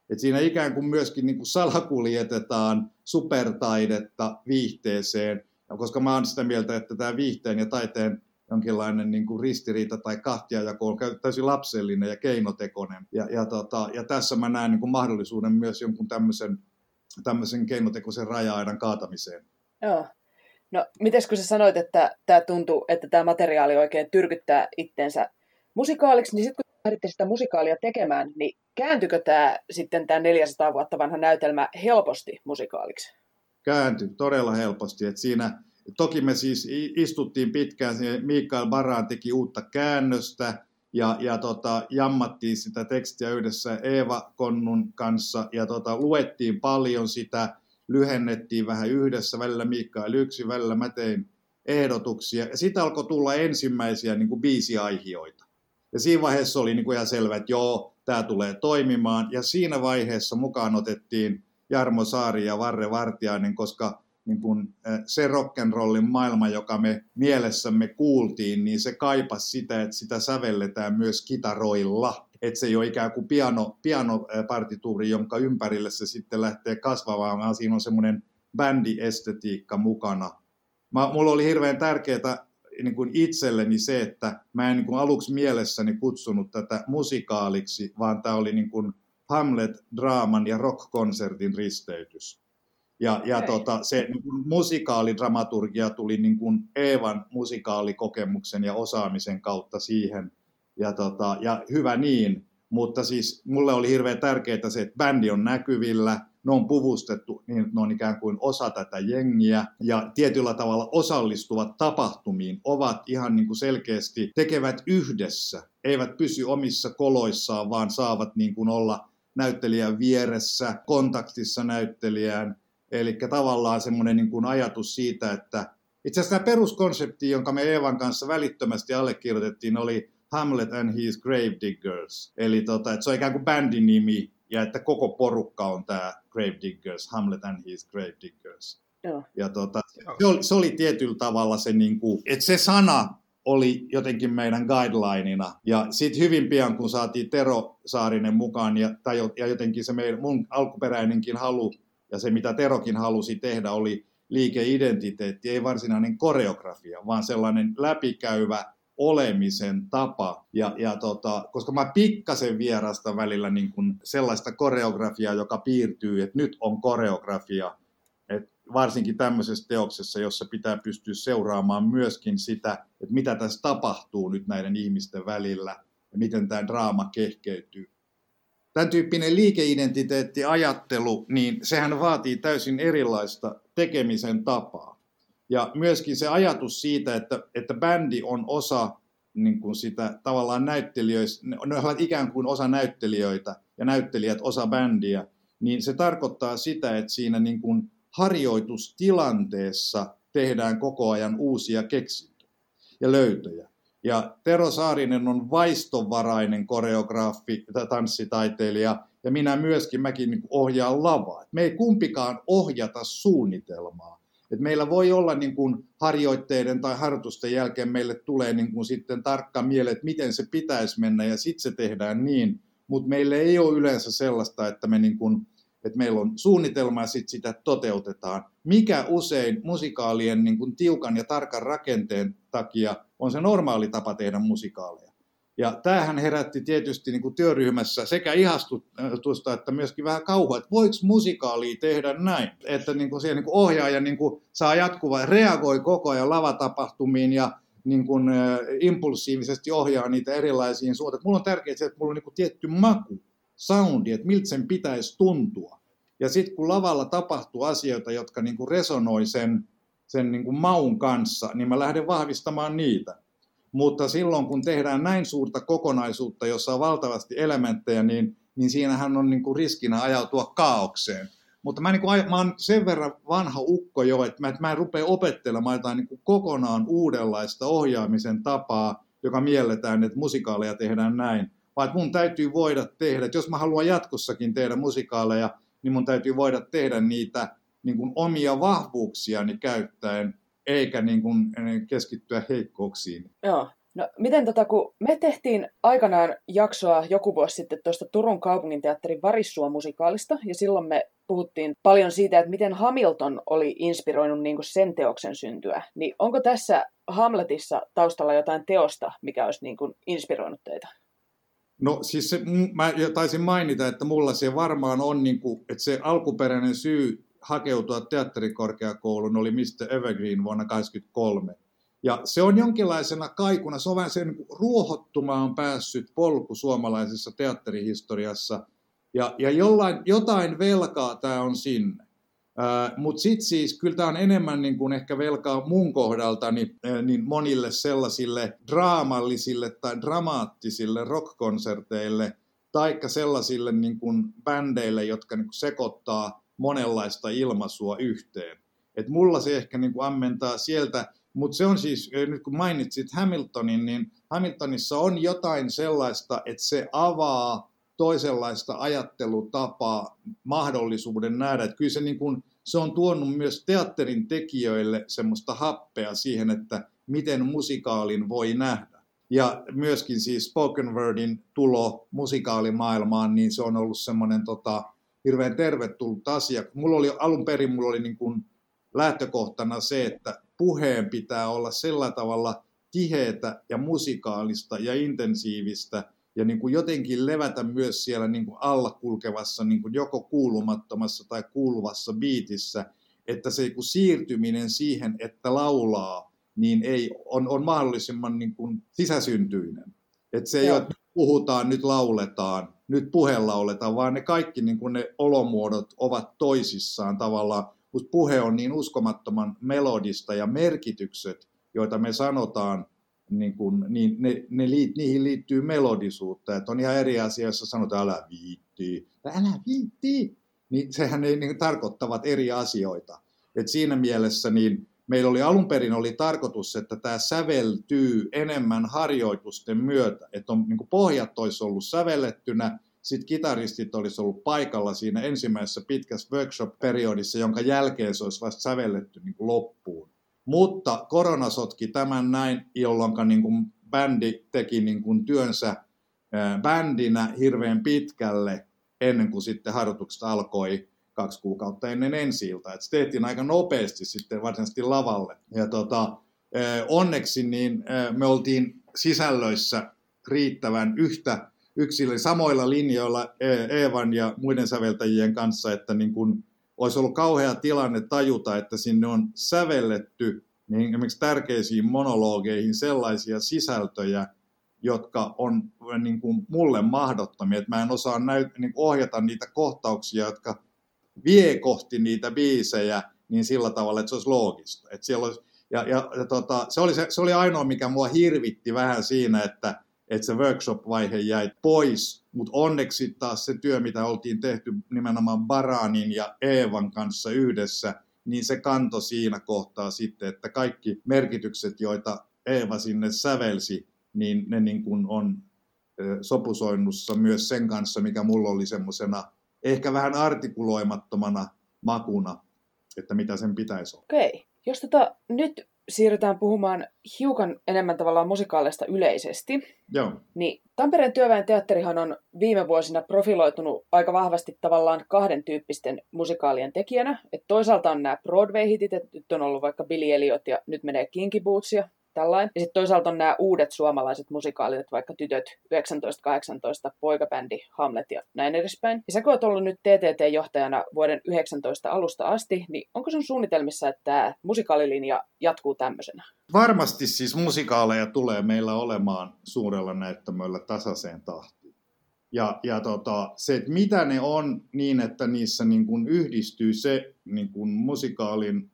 Et siinä ikään kuin myöskin niin kuin salakuljetetaan supertaidetta viihteeseen, ja koska mä oon sitä mieltä, että tämä viihteen ja taiteen jonkinlainen niin kuin ristiriita tai kahtiajako on täysin lapsellinen ja keinotekoinen. Ja, ja, tota, ja tässä mä näen niin kuin mahdollisuuden myös jonkun tämmöisen, tämmöisen keinotekoisen raja-aidan kaatamiseen. Joo. No, miten kun sä sanoit, että tämä tuntuu, että tämä materiaali oikein tyrkyttää itsensä musikaaliksi, niin sitten kun lähditte sitä musikaalia tekemään, niin kääntykö tämä sitten tämä 400 vuotta vanha näytelmä helposti musikaaliksi? Kääntyi todella helposti. että siinä Toki me siis istuttiin pitkään, Mikael Baraan teki uutta käännöstä ja, ja tota, jammattiin sitä tekstiä yhdessä Eeva Konnun kanssa ja tota, luettiin paljon sitä, lyhennettiin vähän yhdessä, välillä Mikael yksi, välillä mä tein ehdotuksia. Ja sitten alkoi tulla ensimmäisiä niin kuin biisiaihioita. Ja siinä vaiheessa oli niin kuin ihan selvä, että joo, tämä tulee toimimaan. Ja siinä vaiheessa mukaan otettiin Jarmo Saari ja Varre Vartiainen, koska niin kun, se rock'n'rollin maailma, joka me mielessämme kuultiin, niin se kaipasi sitä, että sitä sävelletään myös kitaroilla. Että se ei ole ikään kuin piano, pianopartituuri, jonka ympärille se sitten lähtee kasvamaan, vaan siinä on semmoinen bändiestetiikka mukana. Mä, mulla oli hirveän tärkeää niin kuin itselleni se, että mä en niin kuin aluksi mielessäni kutsunut tätä musikaaliksi, vaan tämä oli niin kuin Hamlet-draaman ja rock-konsertin risteytys. Ja, ja tota, se niin kuin musikaalidramaturgia tuli niin kuin Eevan musikaalikokemuksen ja osaamisen kautta siihen. Ja, tota, ja hyvä niin, mutta siis mulle oli hirveän tärkeää se, että bändi on näkyvillä, ne on puvustettu, niin ne on ikään kuin osa tätä jengiä ja tietyllä tavalla osallistuvat tapahtumiin, ovat ihan niin kuin selkeästi, tekevät yhdessä, eivät pysy omissa koloissaan, vaan saavat niin kuin olla näyttelijän vieressä, kontaktissa näyttelijään. Eli tavallaan semmoinen niin kuin ajatus siitä, että itse asiassa tämä peruskonsepti, jonka me Eevan kanssa välittömästi allekirjoitettiin, oli Hamlet and his Gravediggers. Eli tota, että se on ikään kuin bändin nimi ja että koko porukka on tämä Gravediggers, Hamlet and his Gravediggers. Joo. Ja tota, se, oli, se oli tietyllä tavalla se, niin kuin, että se sana oli jotenkin meidän guidelineina. Ja sitten hyvin pian, kun saatiin Tero Saarinen mukaan, ja, tai, ja jotenkin se meidän, mun alkuperäinenkin halu, ja se mitä Terokin halusi tehdä, oli liikeidentiteetti, ei varsinainen koreografia, vaan sellainen läpikäyvä olemisen tapa. Ja, ja tota, koska mä pikkasen vierasta välillä niin kun sellaista koreografiaa, joka piirtyy, että nyt on koreografia, et varsinkin tämmöisessä teoksessa, jossa pitää pystyä seuraamaan myöskin sitä, että mitä tässä tapahtuu nyt näiden ihmisten välillä ja miten tämä draama kehkeytyy. Tämän tyyppinen liikeidentiteettiajattelu, niin sehän vaatii täysin erilaista tekemisen tapaa. Ja myöskin se ajatus siitä, että, että bändi on osa niin kuin sitä tavallaan näyttelijöistä, ne ovat ikään kuin osa näyttelijöitä ja näyttelijät osa bändiä, niin se tarkoittaa sitä, että siinä niin kuin harjoitustilanteessa tehdään koko ajan uusia keksintöjä ja löytöjä. Ja Tero Saarinen on vaistovarainen koreograafi, tanssitaiteilija, ja minä myöskin, mäkin niin ohjaan lavaa. Me ei kumpikaan ohjata suunnitelmaa. Et meillä voi olla niin kuin harjoitteiden tai harjoitusten jälkeen meille tulee niin kuin sitten tarkka miele, että miten se pitäisi mennä ja sitten se tehdään niin, mutta meillä ei ole yleensä sellaista, että, me niin kuin, että meillä on suunnitelma ja sitten sitä toteutetaan. Mikä usein musikaalien niin kuin tiukan ja tarkan rakenteen takia on se normaali tapa tehdä musikaaleja. Ja tämähän herätti tietysti niin kuin työryhmässä sekä ihastusta että myöskin vähän kauhua, että voiko musikaalia tehdä näin. Että niin kuin siellä niin kuin ohjaaja niin kuin saa jatkuvaa, reagoi koko ajan lavatapahtumiin ja niin kuin, äh, impulsiivisesti ohjaa niitä erilaisiin suuntiin. Mulla on tärkeää se, että mulla on niin kuin tietty maku, soundi, että miltä sen pitäisi tuntua. Ja sitten kun lavalla tapahtuu asioita, jotka niin kuin resonoi sen, sen niin kuin maun kanssa, niin mä lähden vahvistamaan niitä. Mutta silloin, kun tehdään näin suurta kokonaisuutta, jossa on valtavasti elementtejä, niin, niin siinähän on niin kuin riskinä ajautua kaaukseen. Mutta mä, niin kuin, mä oon sen verran vanha ukko jo, että mä, että mä en rupea opettelemaan jotain niin kuin kokonaan uudenlaista ohjaamisen tapaa, joka mielletään, että musikaaleja tehdään näin. Vaan mun täytyy voida tehdä, että jos mä haluan jatkossakin tehdä musikaaleja, niin mun täytyy voida tehdä niitä niin kuin omia vahvuuksiani käyttäen, eikä niin kuin keskittyä heikkouksiin. Joo. No miten tota, kun me tehtiin aikanaan jaksoa joku vuosi sitten tuosta Turun kaupunginteatterin Varissua musikaalista, ja silloin me puhuttiin paljon siitä, että miten Hamilton oli inspiroinut niin sen teoksen syntyä. Niin onko tässä Hamletissa taustalla jotain teosta, mikä olisi niin kuin inspiroinut teitä? No siis se, mä taisin mainita, että mulla se varmaan on, niin kuin, että se alkuperäinen syy hakeutua teatterikorkeakouluun oli Mr. Evergreen vuonna 1983. Ja se on jonkinlaisena kaikuna, se on vähän sen ruohottumaan päässyt polku suomalaisessa teatterihistoriassa. Ja, ja jollain, jotain velkaa tämä on sinne. Mutta sitten siis, kyllä tämä on enemmän niin kuin ehkä velkaa mun kohdalta niin, niin monille sellaisille draamallisille tai dramaattisille rockkonserteille, taikka sellaisille niin kuin bändeille, jotka niin kuin sekoittaa monenlaista ilmaisua yhteen. Et mulla se ehkä niin kuin ammentaa sieltä, mutta se on siis, nyt kun mainitsit Hamiltonin, niin Hamiltonissa on jotain sellaista, että se avaa toisenlaista ajattelutapaa, mahdollisuuden nähdä. Että kyllä se, niin kuin, se on tuonut myös teatterin tekijöille semmoista happea siihen, että miten musikaalin voi nähdä. Ja myöskin siis spoken wordin tulo musikaalimaailmaan, niin se on ollut semmoinen tota, hirveän tervetullut asia. Mulla oli alun perin mulla oli niin kuin lähtökohtana se, että puheen pitää olla sillä tavalla tiheätä ja musikaalista ja intensiivistä ja niin kuin jotenkin levätä myös siellä niin kuin alla kulkevassa niin kuin joko kuulumattomassa tai kuuluvassa biitissä, että se siirtyminen siihen, että laulaa, niin ei, on, on mahdollisimman niin kuin sisäsyntyinen. Että se ei Joo. ole, puhutaan, nyt lauletaan, nyt puhe lauletaan, vaan ne kaikki niin kuin ne olomuodot ovat toisissaan tavallaan. Mutta puhe on niin uskomattoman melodista ja merkitykset, joita me sanotaan, niin kun, niin ne, ne liit, niihin liittyy melodisuutta. Että on ihan eri asia, jos sanotaan älä viittii, älä viittii, niin sehän ei niin tarkoittavat eri asioita. Et siinä mielessä niin meillä oli alun perin oli tarkoitus, että tämä säveltyy enemmän harjoitusten myötä, että on, niin pohjat olisi ollut sävellettynä, sitten kitaristit olisi ollut paikalla siinä ensimmäisessä pitkässä workshop-periodissa, jonka jälkeen se olisi vasta sävelletty niin loppuun. Mutta korona sotki tämän näin, jolloin niin kuin bändi teki niin kuin työnsä bändinä hirveän pitkälle ennen kuin sitten harjoitukset alkoi kaksi kuukautta ennen ensi iltaa. Et se tehtiin aika nopeasti sitten varsinaisesti lavalle. Ja tota, onneksi niin me oltiin sisällöissä riittävän yhtä yksilö samoilla linjoilla Eevan ja muiden säveltäjien kanssa, että niin kun olisi ollut kauhea tilanne tajuta, että sinne on sävelletty niin esimerkiksi tärkeisiin monologeihin sellaisia sisältöjä, jotka on niin kuin mulle mahdottomia, että mä en osaa näyt, niin ohjata niitä kohtauksia, jotka vie kohti niitä biisejä niin sillä tavalla, että se olisi loogista. Että siellä olisi, ja, ja, ja tota, se, oli se, se oli ainoa, mikä mua hirvitti vähän siinä, että, että se workshop-vaihe jäi pois, mutta onneksi taas se työ, mitä oltiin tehty nimenomaan Baranin ja Eevan kanssa yhdessä, niin se kanto siinä kohtaa sitten, että kaikki merkitykset, joita Eeva sinne sävelsi, niin ne niin kuin on sopusoinnussa myös sen kanssa, mikä mulla oli semmoisena ehkä vähän artikuloimattomana makuna, että mitä sen pitäisi olla. Okei. Okay. Jos tota, nyt siirrytään puhumaan hiukan enemmän tavallaan musikaalista yleisesti, Joo. niin Tampereen työväen teatterihan on viime vuosina profiloitunut aika vahvasti tavallaan kahden tyyppisten musikaalien tekijänä. Et toisaalta on nämä Broadway-hitit, että nyt on ollut vaikka Billy Elliot ja nyt menee Kinky Bootsia, tällainen. Ja sitten toisaalta on nämä uudet suomalaiset musikaalit, vaikka Tytöt 1918, Poikabändi, Hamlet ja näin edespäin. Ja sä kun oot ollut nyt TTT-johtajana vuoden 19 alusta asti, niin onko sun suunnitelmissa, että tämä musikaalilinja jatkuu tämmöisenä? Varmasti siis musikaaleja tulee meillä olemaan suurella näyttämöllä tasaiseen tahtiin. Ja, ja tota, se, että mitä ne on niin, että niissä niin kuin yhdistyy se niin kuin musikaalin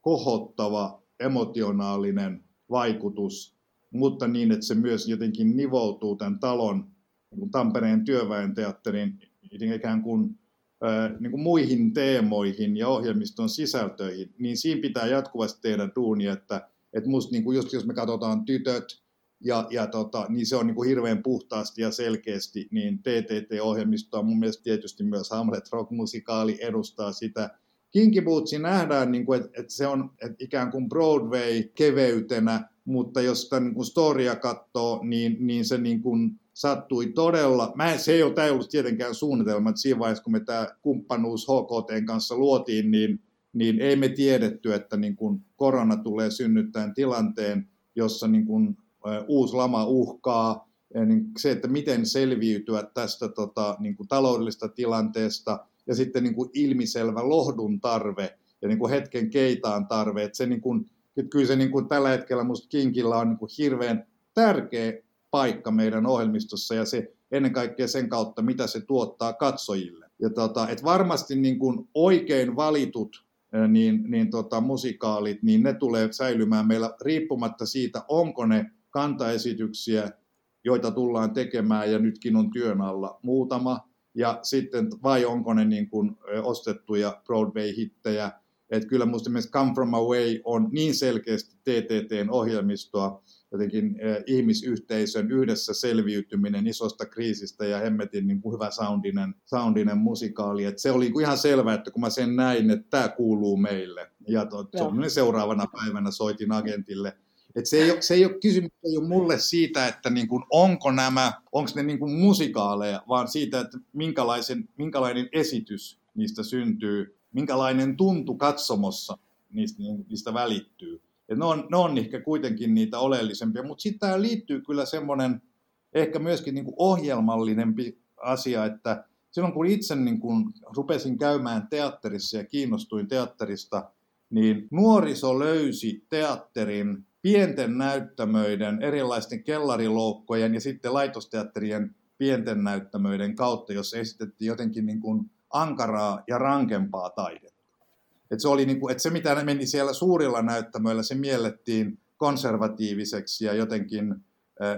kohottava, emotionaalinen vaikutus, mutta niin, että se myös jotenkin nivoutuu tämän talon niin Tampereen työväen teatterin ikään kuin, ää, niin kuin muihin teemoihin ja ohjelmiston sisältöihin, niin siinä pitää jatkuvasti tehdä duunia, että, että musta niin kuin just jos me katsotaan tytöt, ja, ja tota, niin se on niin kuin hirveän puhtaasti ja selkeästi, niin TTT-ohjelmistoa mun mielestä tietysti myös Hamlet Rock-musikaali edustaa sitä, Kinky Bootsi nähdään, niin kuin, että, että se on että ikään kuin Broadway-keveytenä, mutta jos sitä niin kuin storia katsoo, niin, niin se niin kuin sattui todella, mä en, se ei ole, tämä ei ollut tietenkään suunnitelma, että siinä vaiheessa, kun me tämä kumppanuus HKT kanssa luotiin, niin, niin ei me tiedetty, että niin kuin korona tulee synnyttämään tilanteen, jossa niin kuin, uusi lama uhkaa, ja niin se, että miten selviytyä tästä tota, niin kuin taloudellisesta tilanteesta – ja sitten niin kuin ilmiselvä lohdun tarve ja niin kuin hetken keitaan tarve. Että se niin kuin, kyllä se niin kuin tällä hetkellä musta Kinkillä on niin kuin hirveän tärkeä paikka meidän ohjelmistossa ja se ennen kaikkea sen kautta, mitä se tuottaa katsojille. Ja tota, et varmasti niin kuin oikein valitut niin, niin tota, musikaalit, niin ne tulee säilymään meillä riippumatta siitä, onko ne kantaesityksiä, joita tullaan tekemään ja nytkin on työn alla muutama, ja sitten vai onko ne niin kuin ostettuja Broadway-hittejä. Että kyllä minusta myös Come From Away on niin selkeästi TTTn ohjelmistoa, jotenkin ihmisyhteisön yhdessä selviytyminen isosta kriisistä ja hemmetin niin kuin hyvä soundinen, soundinen musikaali. Et se oli ihan selvää, että kun mä sen näin, että tämä kuuluu meille. Ja to, seuraavana päivänä soitin agentille, et se, ei ole, se ei ole kysymys ei ole mulle siitä, että niin kuin, onko nämä, onko ne niin kuin musikaaleja, vaan siitä, että minkälaisen, minkälainen esitys niistä syntyy, minkälainen tuntu katsomossa niistä, niistä välittyy. Et ne, on, ne on ehkä kuitenkin niitä oleellisempia, mutta sitten tähän liittyy kyllä semmoinen ehkä myöskin niin kuin ohjelmallinempi asia, että silloin kun itse niin kun rupesin käymään teatterissa ja kiinnostuin teatterista, niin nuoriso löysi teatterin pienten näyttämöiden, erilaisten kellariloukkojen ja sitten laitosteatterien pienten näyttämöiden kautta, jossa esitettiin jotenkin niin kuin ankaraa ja rankempaa taidetta. Et se, oli niin kuin, että se, mitä meni siellä suurilla näyttämöillä, se miellettiin konservatiiviseksi ja jotenkin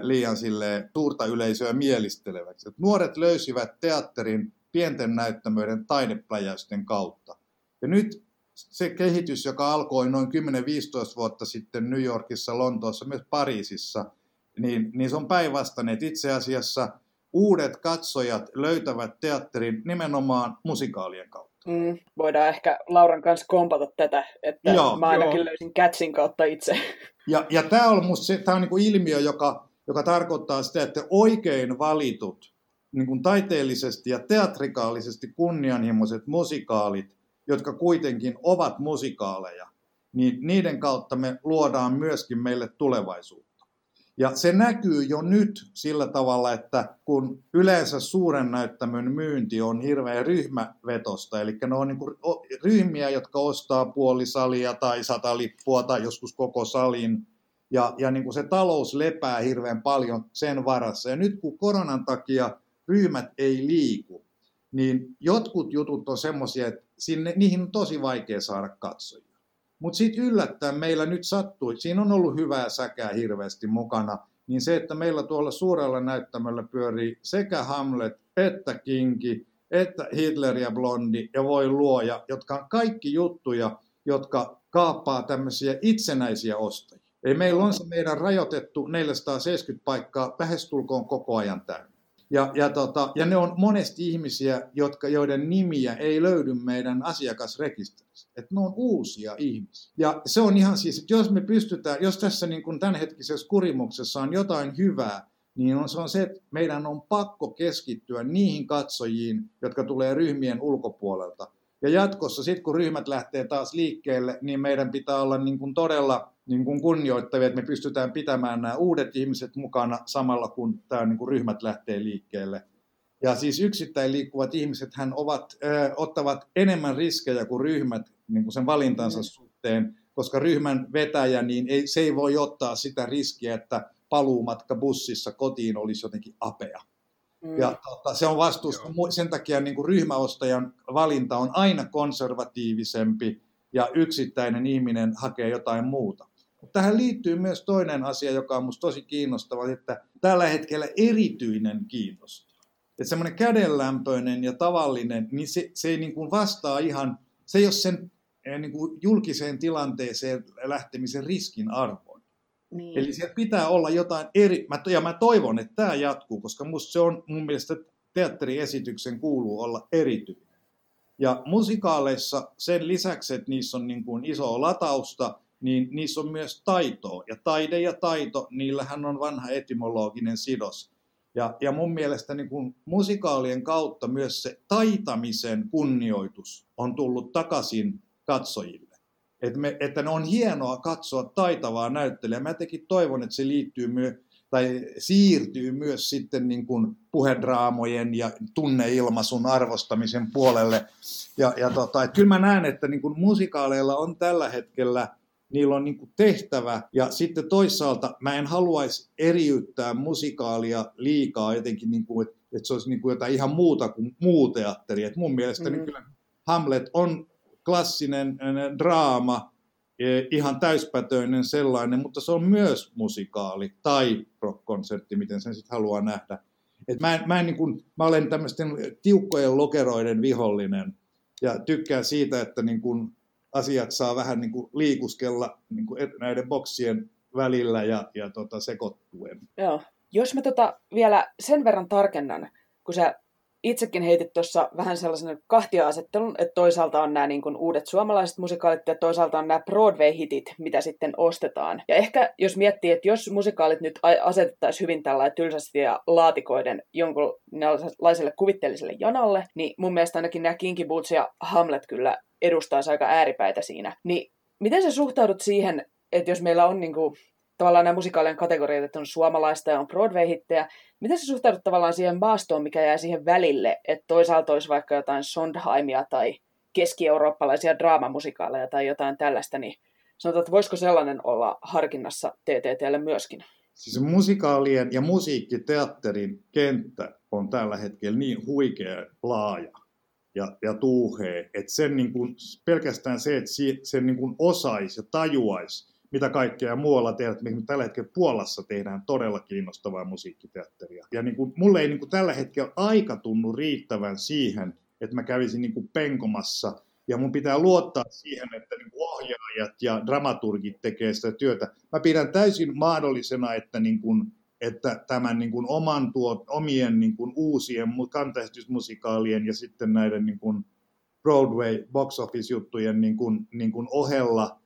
liian sille suurta yleisöä mielisteleväksi. Et nuoret löysivät teatterin pienten näyttämöiden taidepläjäysten kautta. Ja nyt se kehitys, joka alkoi noin 10-15 vuotta sitten New Yorkissa, Lontoossa, myös Pariisissa, niin, niin se on päinvastainen. Itse asiassa uudet katsojat löytävät teatterin nimenomaan musikaalien kautta. Mm, voidaan ehkä Lauran kanssa kompata tätä, että joo, mä ainakin joo. löysin Catsin kautta itse. Ja, ja tämä on, musta se, tämä on niin ilmiö, joka, joka tarkoittaa sitä, että oikein valitut niin kuin taiteellisesti ja teatrikaalisesti kunnianhimoiset musikaalit, jotka kuitenkin ovat musikaaleja, niin niiden kautta me luodaan myöskin meille tulevaisuutta. Ja se näkyy jo nyt sillä tavalla, että kun yleensä suuren näyttämön myynti on hirveän ryhmävetosta, eli ne on niin kuin ryhmiä, jotka ostaa puoli salia tai sata lippua tai joskus koko salin, ja, ja niin kuin se talous lepää hirveän paljon sen varassa. Ja nyt kun koronan takia ryhmät ei liiku, niin jotkut jutut on semmoisia, että sinne, niihin on tosi vaikea saada katsojia. Mutta sitten yllättäen meillä nyt sattui, siinä on ollut hyvää säkää hirveästi mukana, niin se, että meillä tuolla suurella näyttämöllä pyörii sekä Hamlet, että Kinki, että Hitler ja Blondi ja Voi luoja, jotka on kaikki juttuja, jotka kaappaa tämmöisiä itsenäisiä ostajia. Eli meillä on se meidän rajoitettu 470 paikkaa lähestulkoon koko ajan täynnä. Ja, ja, tota, ja ne on monesti ihmisiä, jotka, joiden nimiä ei löydy meidän asiakasrekisteristä. Että ne on uusia ihmisiä. Ja se on ihan siis, että jos me pystytään, jos tässä niin kuin tämänhetkisessä kurimuksessa on jotain hyvää, niin on, se on se, että meidän on pakko keskittyä niihin katsojiin, jotka tulee ryhmien ulkopuolelta. Ja jatkossa, sitten kun ryhmät lähtee taas liikkeelle, niin meidän pitää olla niin kuin todella niin kuin kunnioittavia, että me pystytään pitämään nämä uudet ihmiset mukana samalla kun tämä niin kuin ryhmät lähtee liikkeelle. Ja siis yksittäin liikkuvat ihmiset hän ovat, ö, ottavat enemmän riskejä kuin ryhmät niin kuin sen valintansa mm. suhteen, koska ryhmän vetäjä, niin ei, se ei voi ottaa sitä riskiä, että paluumatka bussissa kotiin olisi jotenkin apea. Mm. Ja tota, se on vastuussa. Joo. Sen takia niin kuin ryhmäostajan valinta on aina konservatiivisempi ja yksittäinen ihminen hakee jotain muuta. Tähän liittyy myös toinen asia, joka on minusta tosi kiinnostava, että tällä hetkellä erityinen kiinnostaa. Että semmoinen kädenlämpöinen ja tavallinen, niin se, se ei niin kuin vastaa ihan, se ei ole sen eh, niin kuin julkiseen tilanteeseen lähtemisen riskin arvoin. Niin. Eli siellä pitää olla jotain eri, ja mä toivon, että tämä jatkuu, koska musta se on mun mielestä teatteriesityksen kuuluu olla erityinen. Ja musikaaleissa sen lisäksi, että niissä on niin kuin iso latausta, niin niissä on myös taitoa. Ja taide ja taito, niillähän on vanha etymologinen sidos. Ja, ja mun mielestä niin kun musikaalien kautta myös se taitamisen kunnioitus on tullut takaisin katsojille. Et me, että ne on hienoa katsoa taitavaa näyttelijää. Mä tekin toivon, että se liittyy myös tai siirtyy myös sitten niin kuin puhedraamojen ja tunneilmaisun arvostamisen puolelle. Ja, ja tota, että kyllä mä näen, että niin kuin musikaaleilla on tällä hetkellä – niillä on niin tehtävä. Ja sitten toisaalta mä en haluaisi eriyttää musikaalia liikaa jotenkin, niin kuin, että, että se olisi niin kuin jotain ihan muuta kuin muu teatteri. Et mun mielestäni mm-hmm. kyllä Hamlet on klassinen draama, e, ihan täyspätöinen sellainen, mutta se on myös musikaali tai rock-konsertti, miten sen sitten haluaa nähdä. Et mä, en, mä, en niin kuin, mä olen tämmöisten tiukkojen lokeroiden vihollinen ja tykkään siitä, että niin kuin asiat saa vähän niin kuin liikuskella niin kuin näiden boksien välillä ja, ja tota, sekoittuen. Joo. Jos mä tota vielä sen verran tarkennan, kun sä itsekin heitit tuossa vähän sellaisen kahtia-asettelun, että toisaalta on nämä niin kuin uudet suomalaiset musikaalit ja toisaalta on nämä Broadway-hitit, mitä sitten ostetaan. Ja ehkä jos miettii, että jos musikaalit nyt asetettaisiin hyvin tällä tylsästi ja laatikoiden jonkunlaiselle kuvitteelliselle janalle, niin mun mielestä ainakin nämä Kinky Boots ja Hamlet kyllä edustaisi aika ääripäitä siinä. Niin miten sä suhtaudut siihen, että jos meillä on niin kuin tavallaan nämä musikaalien kategoriat, että on suomalaista ja on Broadway-hittejä. Miten sä suhtaudut tavallaan siihen maastoon, mikä jää siihen välille, että toisaalta olisi vaikka jotain Sondheimia tai keski-eurooppalaisia draamamusikaaleja tai jotain tällaista, niin sanotaan, että voisiko sellainen olla harkinnassa TTTlle myöskin? Siis musikaalien ja musiikkiteatterin kenttä on tällä hetkellä niin huikea laaja ja, ja tuuhee, että sen niin kuin, pelkästään se, että sen niin kuin osaisi ja tajuaisi, mitä kaikkea muualla tehdään. Me tällä hetkellä Puolassa tehdään todella kiinnostavaa musiikkiteatteria. Ja niin kuin, mulle ei niin kuin tällä hetkellä aika tunnu riittävän siihen, että mä kävisin niin kuin penkomassa ja mun pitää luottaa siihen, että niin ohjaajat ja dramaturgit tekee sitä työtä. Mä pidän täysin mahdollisena, että, niin kuin, että tämän niin kuin oman tuot, omien niin kuin uusien kantaistysmusikaalien ja sitten näiden niin kuin Broadway box office-juttujen niin kuin, niin kuin ohella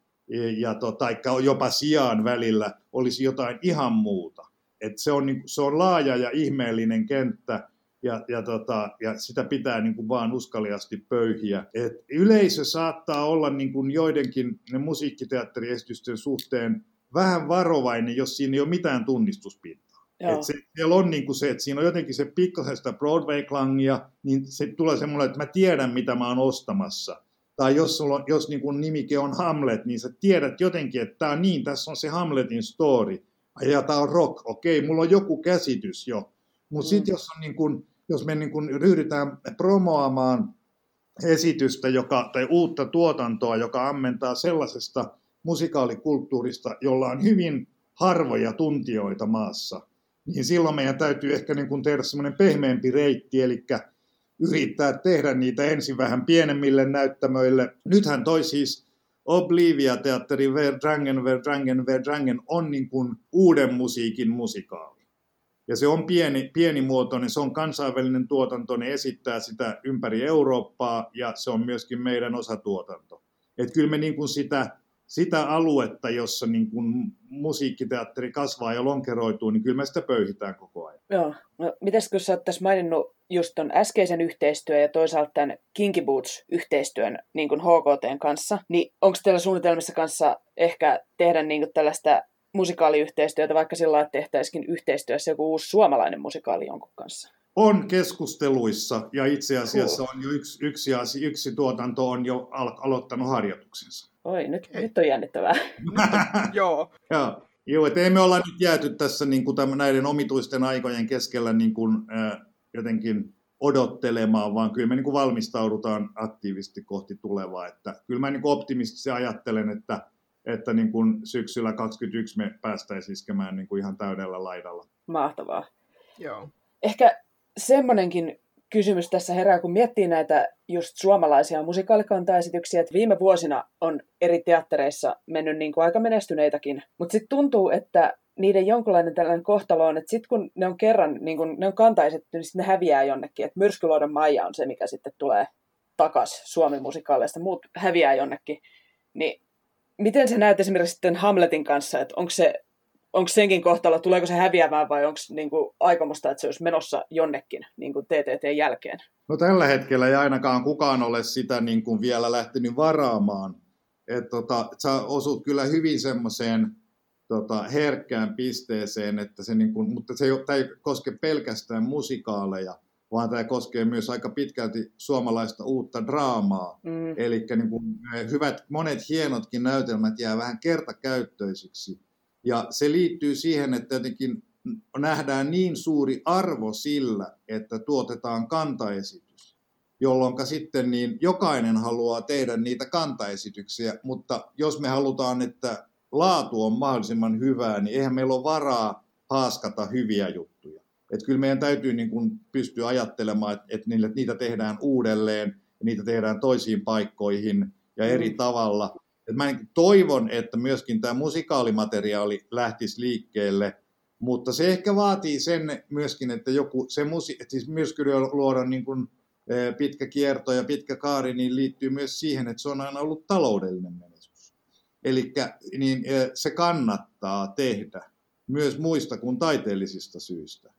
ja to, taikka jopa sijaan välillä olisi jotain ihan muuta. Et se, on, niin, se on laaja ja ihmeellinen kenttä, ja, ja, tota, ja sitä pitää niin kuin vaan uskaliasti pöyhiä. Et yleisö saattaa olla niin kuin joidenkin ne musiikkiteatteriesitysten suhteen vähän varovainen, jos siinä ei ole mitään tunnistuspintaa. Et se, siellä on niin kuin se, että siinä on jotenkin se pikkasen sitä Broadway-klangia, niin se tulee semmoinen, että mä tiedän, mitä mä oon ostamassa. Tai jos, sulla on, jos niin kuin nimike on Hamlet, niin sä tiedät jotenkin, että tämä on niin, tässä on se Hamletin story. Ja tämä on rock, okei, mulla on joku käsitys jo. Mutta mm. sitten jos, on niin jos me niin kun ryhdytään promoamaan esitystä joka, tai uutta tuotantoa, joka ammentaa sellaisesta musikaalikulttuurista, jolla on hyvin harvoja tuntijoita maassa, niin silloin meidän täytyy ehkä niin kun tehdä semmoinen pehmeämpi reitti, eli yrittää tehdä niitä ensin vähän pienemmille näyttämöille. Nythän toi siis Oblivia-teatteri Verdrangen, Verdrangen, Verdrangen on niin kuin uuden musiikin musikaali. Ja se on pieni, pienimuotoinen, se on kansainvälinen tuotanto, ne esittää sitä ympäri Eurooppaa ja se on myöskin meidän osatuotanto. Että kyllä me niin kuin sitä, sitä aluetta, jossa niin kuin musiikkiteatteri kasvaa ja lonkeroituu, niin kyllä me sitä pöyhitään koko ajan. Joo. No, mitäs kun sä oot tässä maininnut just ton äskeisen yhteistyön ja toisaalta tämän Kinky Boots-yhteistyön niin kuin HKTn kanssa, niin onko teillä suunnitelmissa kanssa ehkä tehdä niin kuin tällaista musikaaliyhteistyötä, vaikka sillä että tehtäisikin yhteistyössä joku uusi suomalainen musikaali jonkun kanssa? On keskusteluissa ja itse asiassa on jo yksi, yksi, yksi, yksi tuotanto on jo al- aloittanut harjoituksensa. Oi, nyt, okay. nyt on jännittävää. <laughs> Joo. Joo. Joo, että emme olla nyt jääty tässä niin kuin tämän, näiden omituisten aikojen keskellä niin kuin, äh, jotenkin odottelemaan, vaan kyllä me niin kuin valmistaudutaan aktiivisesti kohti tulevaa. Että kyllä mä niin kuin optimistisesti ajattelen, että että niin kuin syksyllä 2021 me päästäisiin iskemään niin kuin ihan täydellä laidalla. Mahtavaa. Joo. Ehkä semmoinenkin kysymys tässä herää, kun miettii näitä just suomalaisia musikaalikantaesityksiä, että viime vuosina on eri teattereissa mennyt niin kuin aika menestyneitäkin, mutta sitten tuntuu, että niiden jonkinlainen tällainen kohtalo on, että sitten kun ne on kerran, niin kun ne on kantaisetty, niin sitten ne häviää jonnekin, että Myrskyluodon Maija on se, mikä sitten tulee takas Suomen musikaaleista, muut häviää jonnekin, niin miten sä näet esimerkiksi sitten Hamletin kanssa, että onko se onko senkin kohtalo, tuleeko se häviämään vai onko niin kuin, aikomusta, että se olisi menossa jonnekin niin kuin TTT jälkeen? No tällä hetkellä ei ainakaan kukaan ole sitä niin kuin vielä lähtenyt varaamaan. Et, tota, sä osut kyllä hyvin semmoiseen tota, herkkään pisteeseen, että se niin kuin, mutta se ei, tämä ei koske pelkästään musikaaleja, vaan tämä koskee myös aika pitkälti suomalaista uutta draamaa. Mm. Eli niin kuin hyvät, monet hienotkin näytelmät jää vähän kertakäyttöisiksi. Ja se liittyy siihen, että jotenkin nähdään niin suuri arvo sillä, että tuotetaan kantaesitys, jolloin sitten niin jokainen haluaa tehdä niitä kantaesityksiä, mutta jos me halutaan, että laatu on mahdollisimman hyvää, niin eihän meillä ole varaa haaskata hyviä juttuja. Että kyllä meidän täytyy niin kuin pystyä ajattelemaan, että, että niitä tehdään uudelleen ja niitä tehdään toisiin paikkoihin ja eri mm. tavalla. Et mä toivon, että myöskin tämä musikaalimateriaali lähtisi liikkeelle, mutta se ehkä vaatii sen myöskin, että joku, se musi, että siis luoda niin kuin, e, pitkä kierto ja pitkä kaari, niin liittyy myös siihen, että se on aina ollut taloudellinen menestys. Eli niin, e, se kannattaa tehdä myös muista kuin taiteellisista syistä.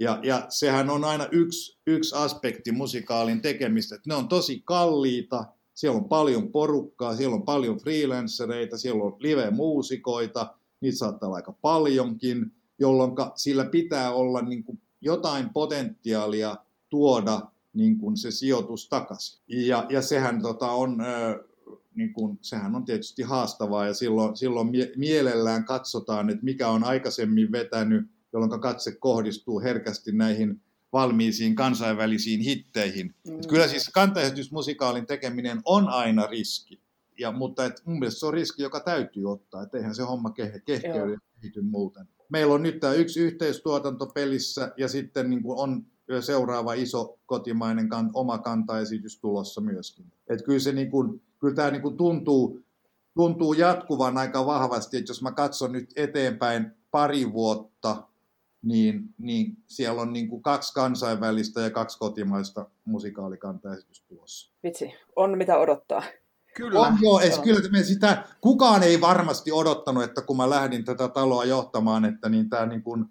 Ja, ja sehän on aina yksi, yksi aspekti musikaalin tekemistä, että ne on tosi kalliita, siellä on paljon porukkaa, siellä on paljon freelancereita, siellä on live-muusikoita, niitä saattaa olla aika paljonkin, jolloin sillä pitää olla niin kuin jotain potentiaalia tuoda niin kuin se sijoitus takaisin. Ja, ja sehän tota, on niin kuin, sehän on tietysti haastavaa ja silloin, silloin mie- mielellään katsotaan, että mikä on aikaisemmin vetänyt, jolloin katse kohdistuu herkästi näihin valmiisiin kansainvälisiin hitteihin. Mm. Et kyllä siis kantaesitysmusikaalin tekeminen on aina riski, ja, mutta et mun mielestä se on riski, joka täytyy ottaa, että eihän se homma ke- kehkeydy ja kehity muuten. Meillä on nyt tämä yksi yhteistuotanto pelissä ja sitten niin kuin on seuraava iso kotimainen kan, oma kantaesitys tulossa myöskin. Et kyllä se niin kuin, kyllä tämä niin kuin tuntuu, tuntuu jatkuvan aika vahvasti, että jos mä katson nyt eteenpäin pari vuotta, niin, niin siellä on niin kuin kaksi kansainvälistä ja kaksi kotimaista musikaalikantaesitystä tulossa. Vitsi, on mitä odottaa. Kyllä. On, joo, es, kyllä me sitä, kukaan ei varmasti odottanut, että kun mä lähdin tätä taloa johtamaan, että niin tämä niin kuin,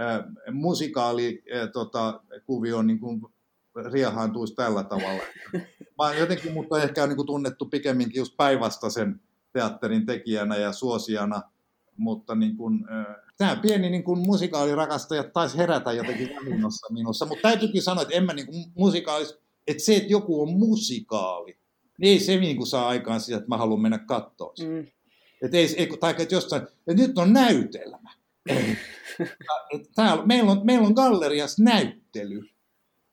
äh, musikaali äh, tota, kuvio niin kuin riehaantuisi tällä tavalla. <laughs> Mä jotenkin mut on ehkä niin kuin tunnettu pikemminkin just päinvastaisen teatterin tekijänä ja suosijana, mutta niin kuin, tämä pieni niin kuin musikaalirakastaja taisi herätä jotenkin <laughs> vahingossa minussa, mutta täytyykin sanoa, että en mä niin kuin musikaalis, että se, että joku on musikaali, niin ei se niin kuin saa aikaan sitä, että mä haluan mennä katsoa Mm. Että ei, ei, tai että jossain, että nyt on näytelmä. <laughs> Täällä, meillä, on, meillä on gallerias näyttely.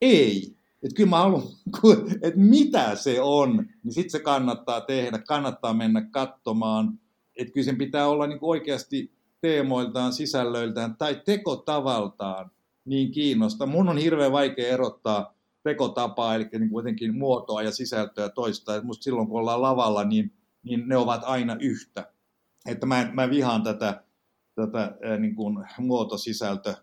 Ei. Että kyllä mä haluan, <laughs> että mitä se on, niin sitten se kannattaa tehdä, kannattaa mennä katsomaan. Että kyllä sen pitää olla niin oikeasti teemoiltaan, sisällöiltään tai tekotavaltaan niin kiinnosta. Mun on hirveän vaikea erottaa tekotapaa, eli niin kuitenkin muotoa ja sisältöä toista. Et musta silloin, kun ollaan lavalla, niin, niin ne ovat aina yhtä. Että mä, mä vihaan tätä, tätä niin kuin muotosisältö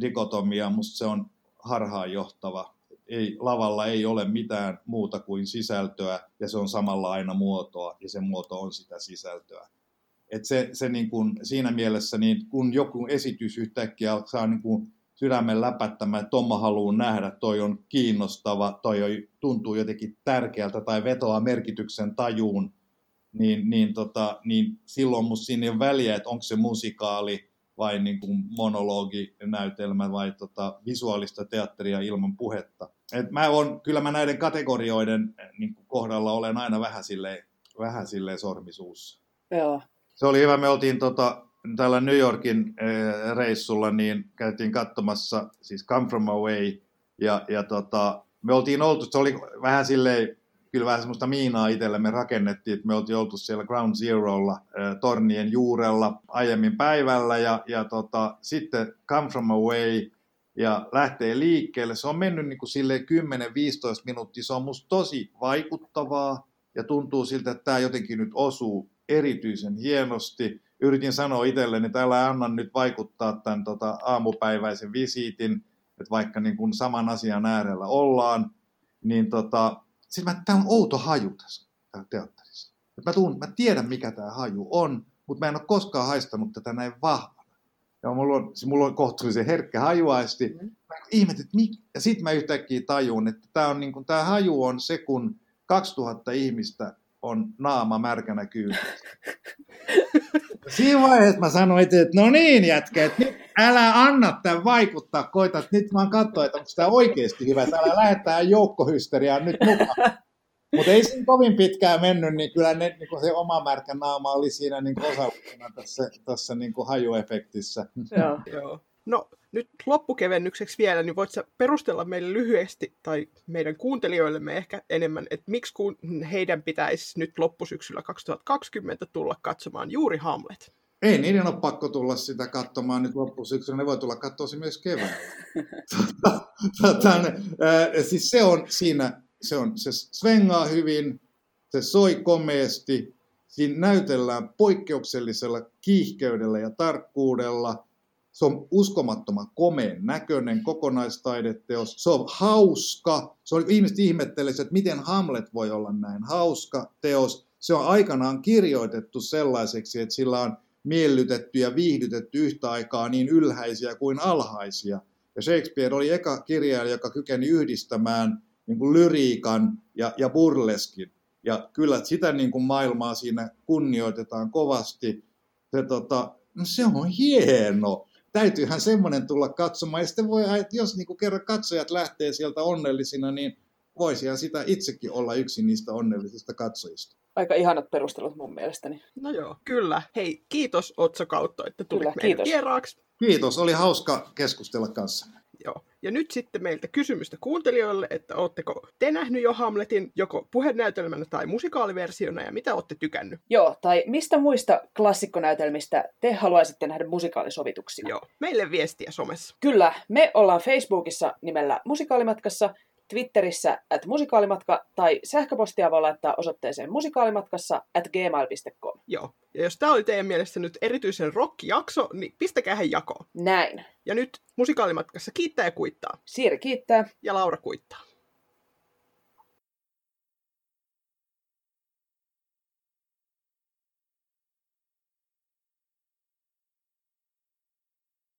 dikotomia, musta se on harhaanjohtava. Ei, lavalla ei ole mitään muuta kuin sisältöä, ja se on samalla aina muotoa, ja se muoto on sitä sisältöä. Et se, se niin kuin, siinä mielessä, niin kun joku esitys yhtäkkiä saa niin kuin sydämen läpättämään, että Tomma haluaa nähdä, toi on kiinnostava, toi on, tuntuu jotenkin tärkeältä tai vetoaa merkityksen tajuun, niin, niin, tota, niin silloin musta siinä ei ole väliä, että onko se musikaali vai niin kuin monologinäytelmä vai tota, visuaalista teatteria ilman puhetta. Et mä on, kyllä mä näiden kategorioiden niin kuin kohdalla olen aina vähän silleen, vähän silleen sormisuussa. Joo. Se oli hyvä, me oltiin tota, tällä New Yorkin eh, reissulla niin käytiin katsomassa siis Come From Away ja, ja tota, me oltiin oltu, se oli vähän silleen, kyllä vähän semmoista miinaa itselle me rakennettiin, että me oltiin oltu siellä Ground Zerolla tornien juurella aiemmin päivällä ja, ja tota, sitten Come From Away ja lähtee liikkeelle. Se on mennyt niin kuin silleen 10-15 minuuttia, se on musta tosi vaikuttavaa ja tuntuu siltä, että tämä jotenkin nyt osuu erityisen hienosti yritin sanoa itselleni, että älä anna nyt vaikuttaa tämän tota, aamupäiväisen visiitin, että vaikka niin kuin saman asian äärellä ollaan, niin tota, siis mä, tää on outo haju tässä teatterissa. mä, tuun, mä tiedän, mikä tämä haju on, mutta mä en ole koskaan haistanut tätä näin vahvana. Ja mulla on, siis mulla on kohtuullisen herkkä hajuaisti. Mm. Mä ihmetin, että mik... Ja sitten mä yhtäkkiä tajun, että tämä on niin haju on se, kun 2000 ihmistä on naama märkänä kyydissä. Siinä vaiheessa mä sanoin, että no niin jätkä, että nyt älä anna tämän vaikuttaa, koita, että nyt vaan katsoa, että onko tämä oikeasti hyvä, että älä lähettää joukkohysteriaa nyt mukaan. Mutta ei siinä kovin pitkään mennyt, niin kyllä ne, niin se oma märkä naama oli siinä niin osallisena tässä, tässä niin hajuefektissä. Joo, joo. No nyt loppukevennykseksi vielä, niin voit sä perustella meille lyhyesti tai meidän kuuntelijoillemme ehkä enemmän, että miksi heidän pitäisi nyt loppusyksyllä 2020 tulla katsomaan juuri Hamlet? Ei niiden ole pakko tulla sitä katsomaan nyt loppusyksyllä, ne voi tulla katsoa se myös keväällä. <laughs> tota, tota, äh, siis se on siinä, se, on, se svengaa hyvin, se soi komeasti, siinä näytellään poikkeuksellisella kiihkeydellä ja tarkkuudella – se on uskomattoman komeen näköinen kokonaistaideteos. Se on hauska. Se oli, ihmiset ihmettelisi, että miten Hamlet voi olla näin hauska teos. Se on aikanaan kirjoitettu sellaiseksi, että sillä on miellytetty ja viihdytetty yhtä aikaa niin ylhäisiä kuin alhaisia. Ja Shakespeare oli eka kirjailija, joka kykeni yhdistämään niin kuin lyriikan ja, ja burleskin. Ja kyllä sitä niin kuin maailmaa siinä kunnioitetaan kovasti. Se, tota, No se on hieno. Täytyyhän semmoinen tulla katsomaan. Ja sitten voi, että jos niin kerran katsojat lähtee sieltä onnellisina, niin voisihan sitä itsekin olla yksi niistä onnellisista katsojista. Aika ihanat perustelut mun mielestäni. No joo, kyllä. Hei, kiitos Otso Kautto, että tulit Kyllä, meidän kiitos. vieraaksi. Kiitos, oli hauska keskustella kanssa. Joo. Ja nyt sitten meiltä kysymystä kuuntelijoille, että ootteko te nähnyt jo Hamletin joko puhenäytelmänä tai musikaaliversiona ja mitä olette tykännyt? Joo, tai mistä muista klassikkonäytelmistä te haluaisitte nähdä musikaalisovituksia? Joo. Meille viestiä somessa. Kyllä, me ollaan Facebookissa nimellä Musikaalimatkassa, Twitterissä at musikaalimatka tai sähköpostia voi laittaa osoitteeseen musikaalimatkassa at gmail.com. Joo. Ja jos tämä oli teidän mielestä nyt erityisen rock-jakso, niin pistäkää hän jakoon. Näin. Ja nyt musikaalimatkassa kiittää ja kuittaa. Siiri kiittää. Ja Laura kuittaa.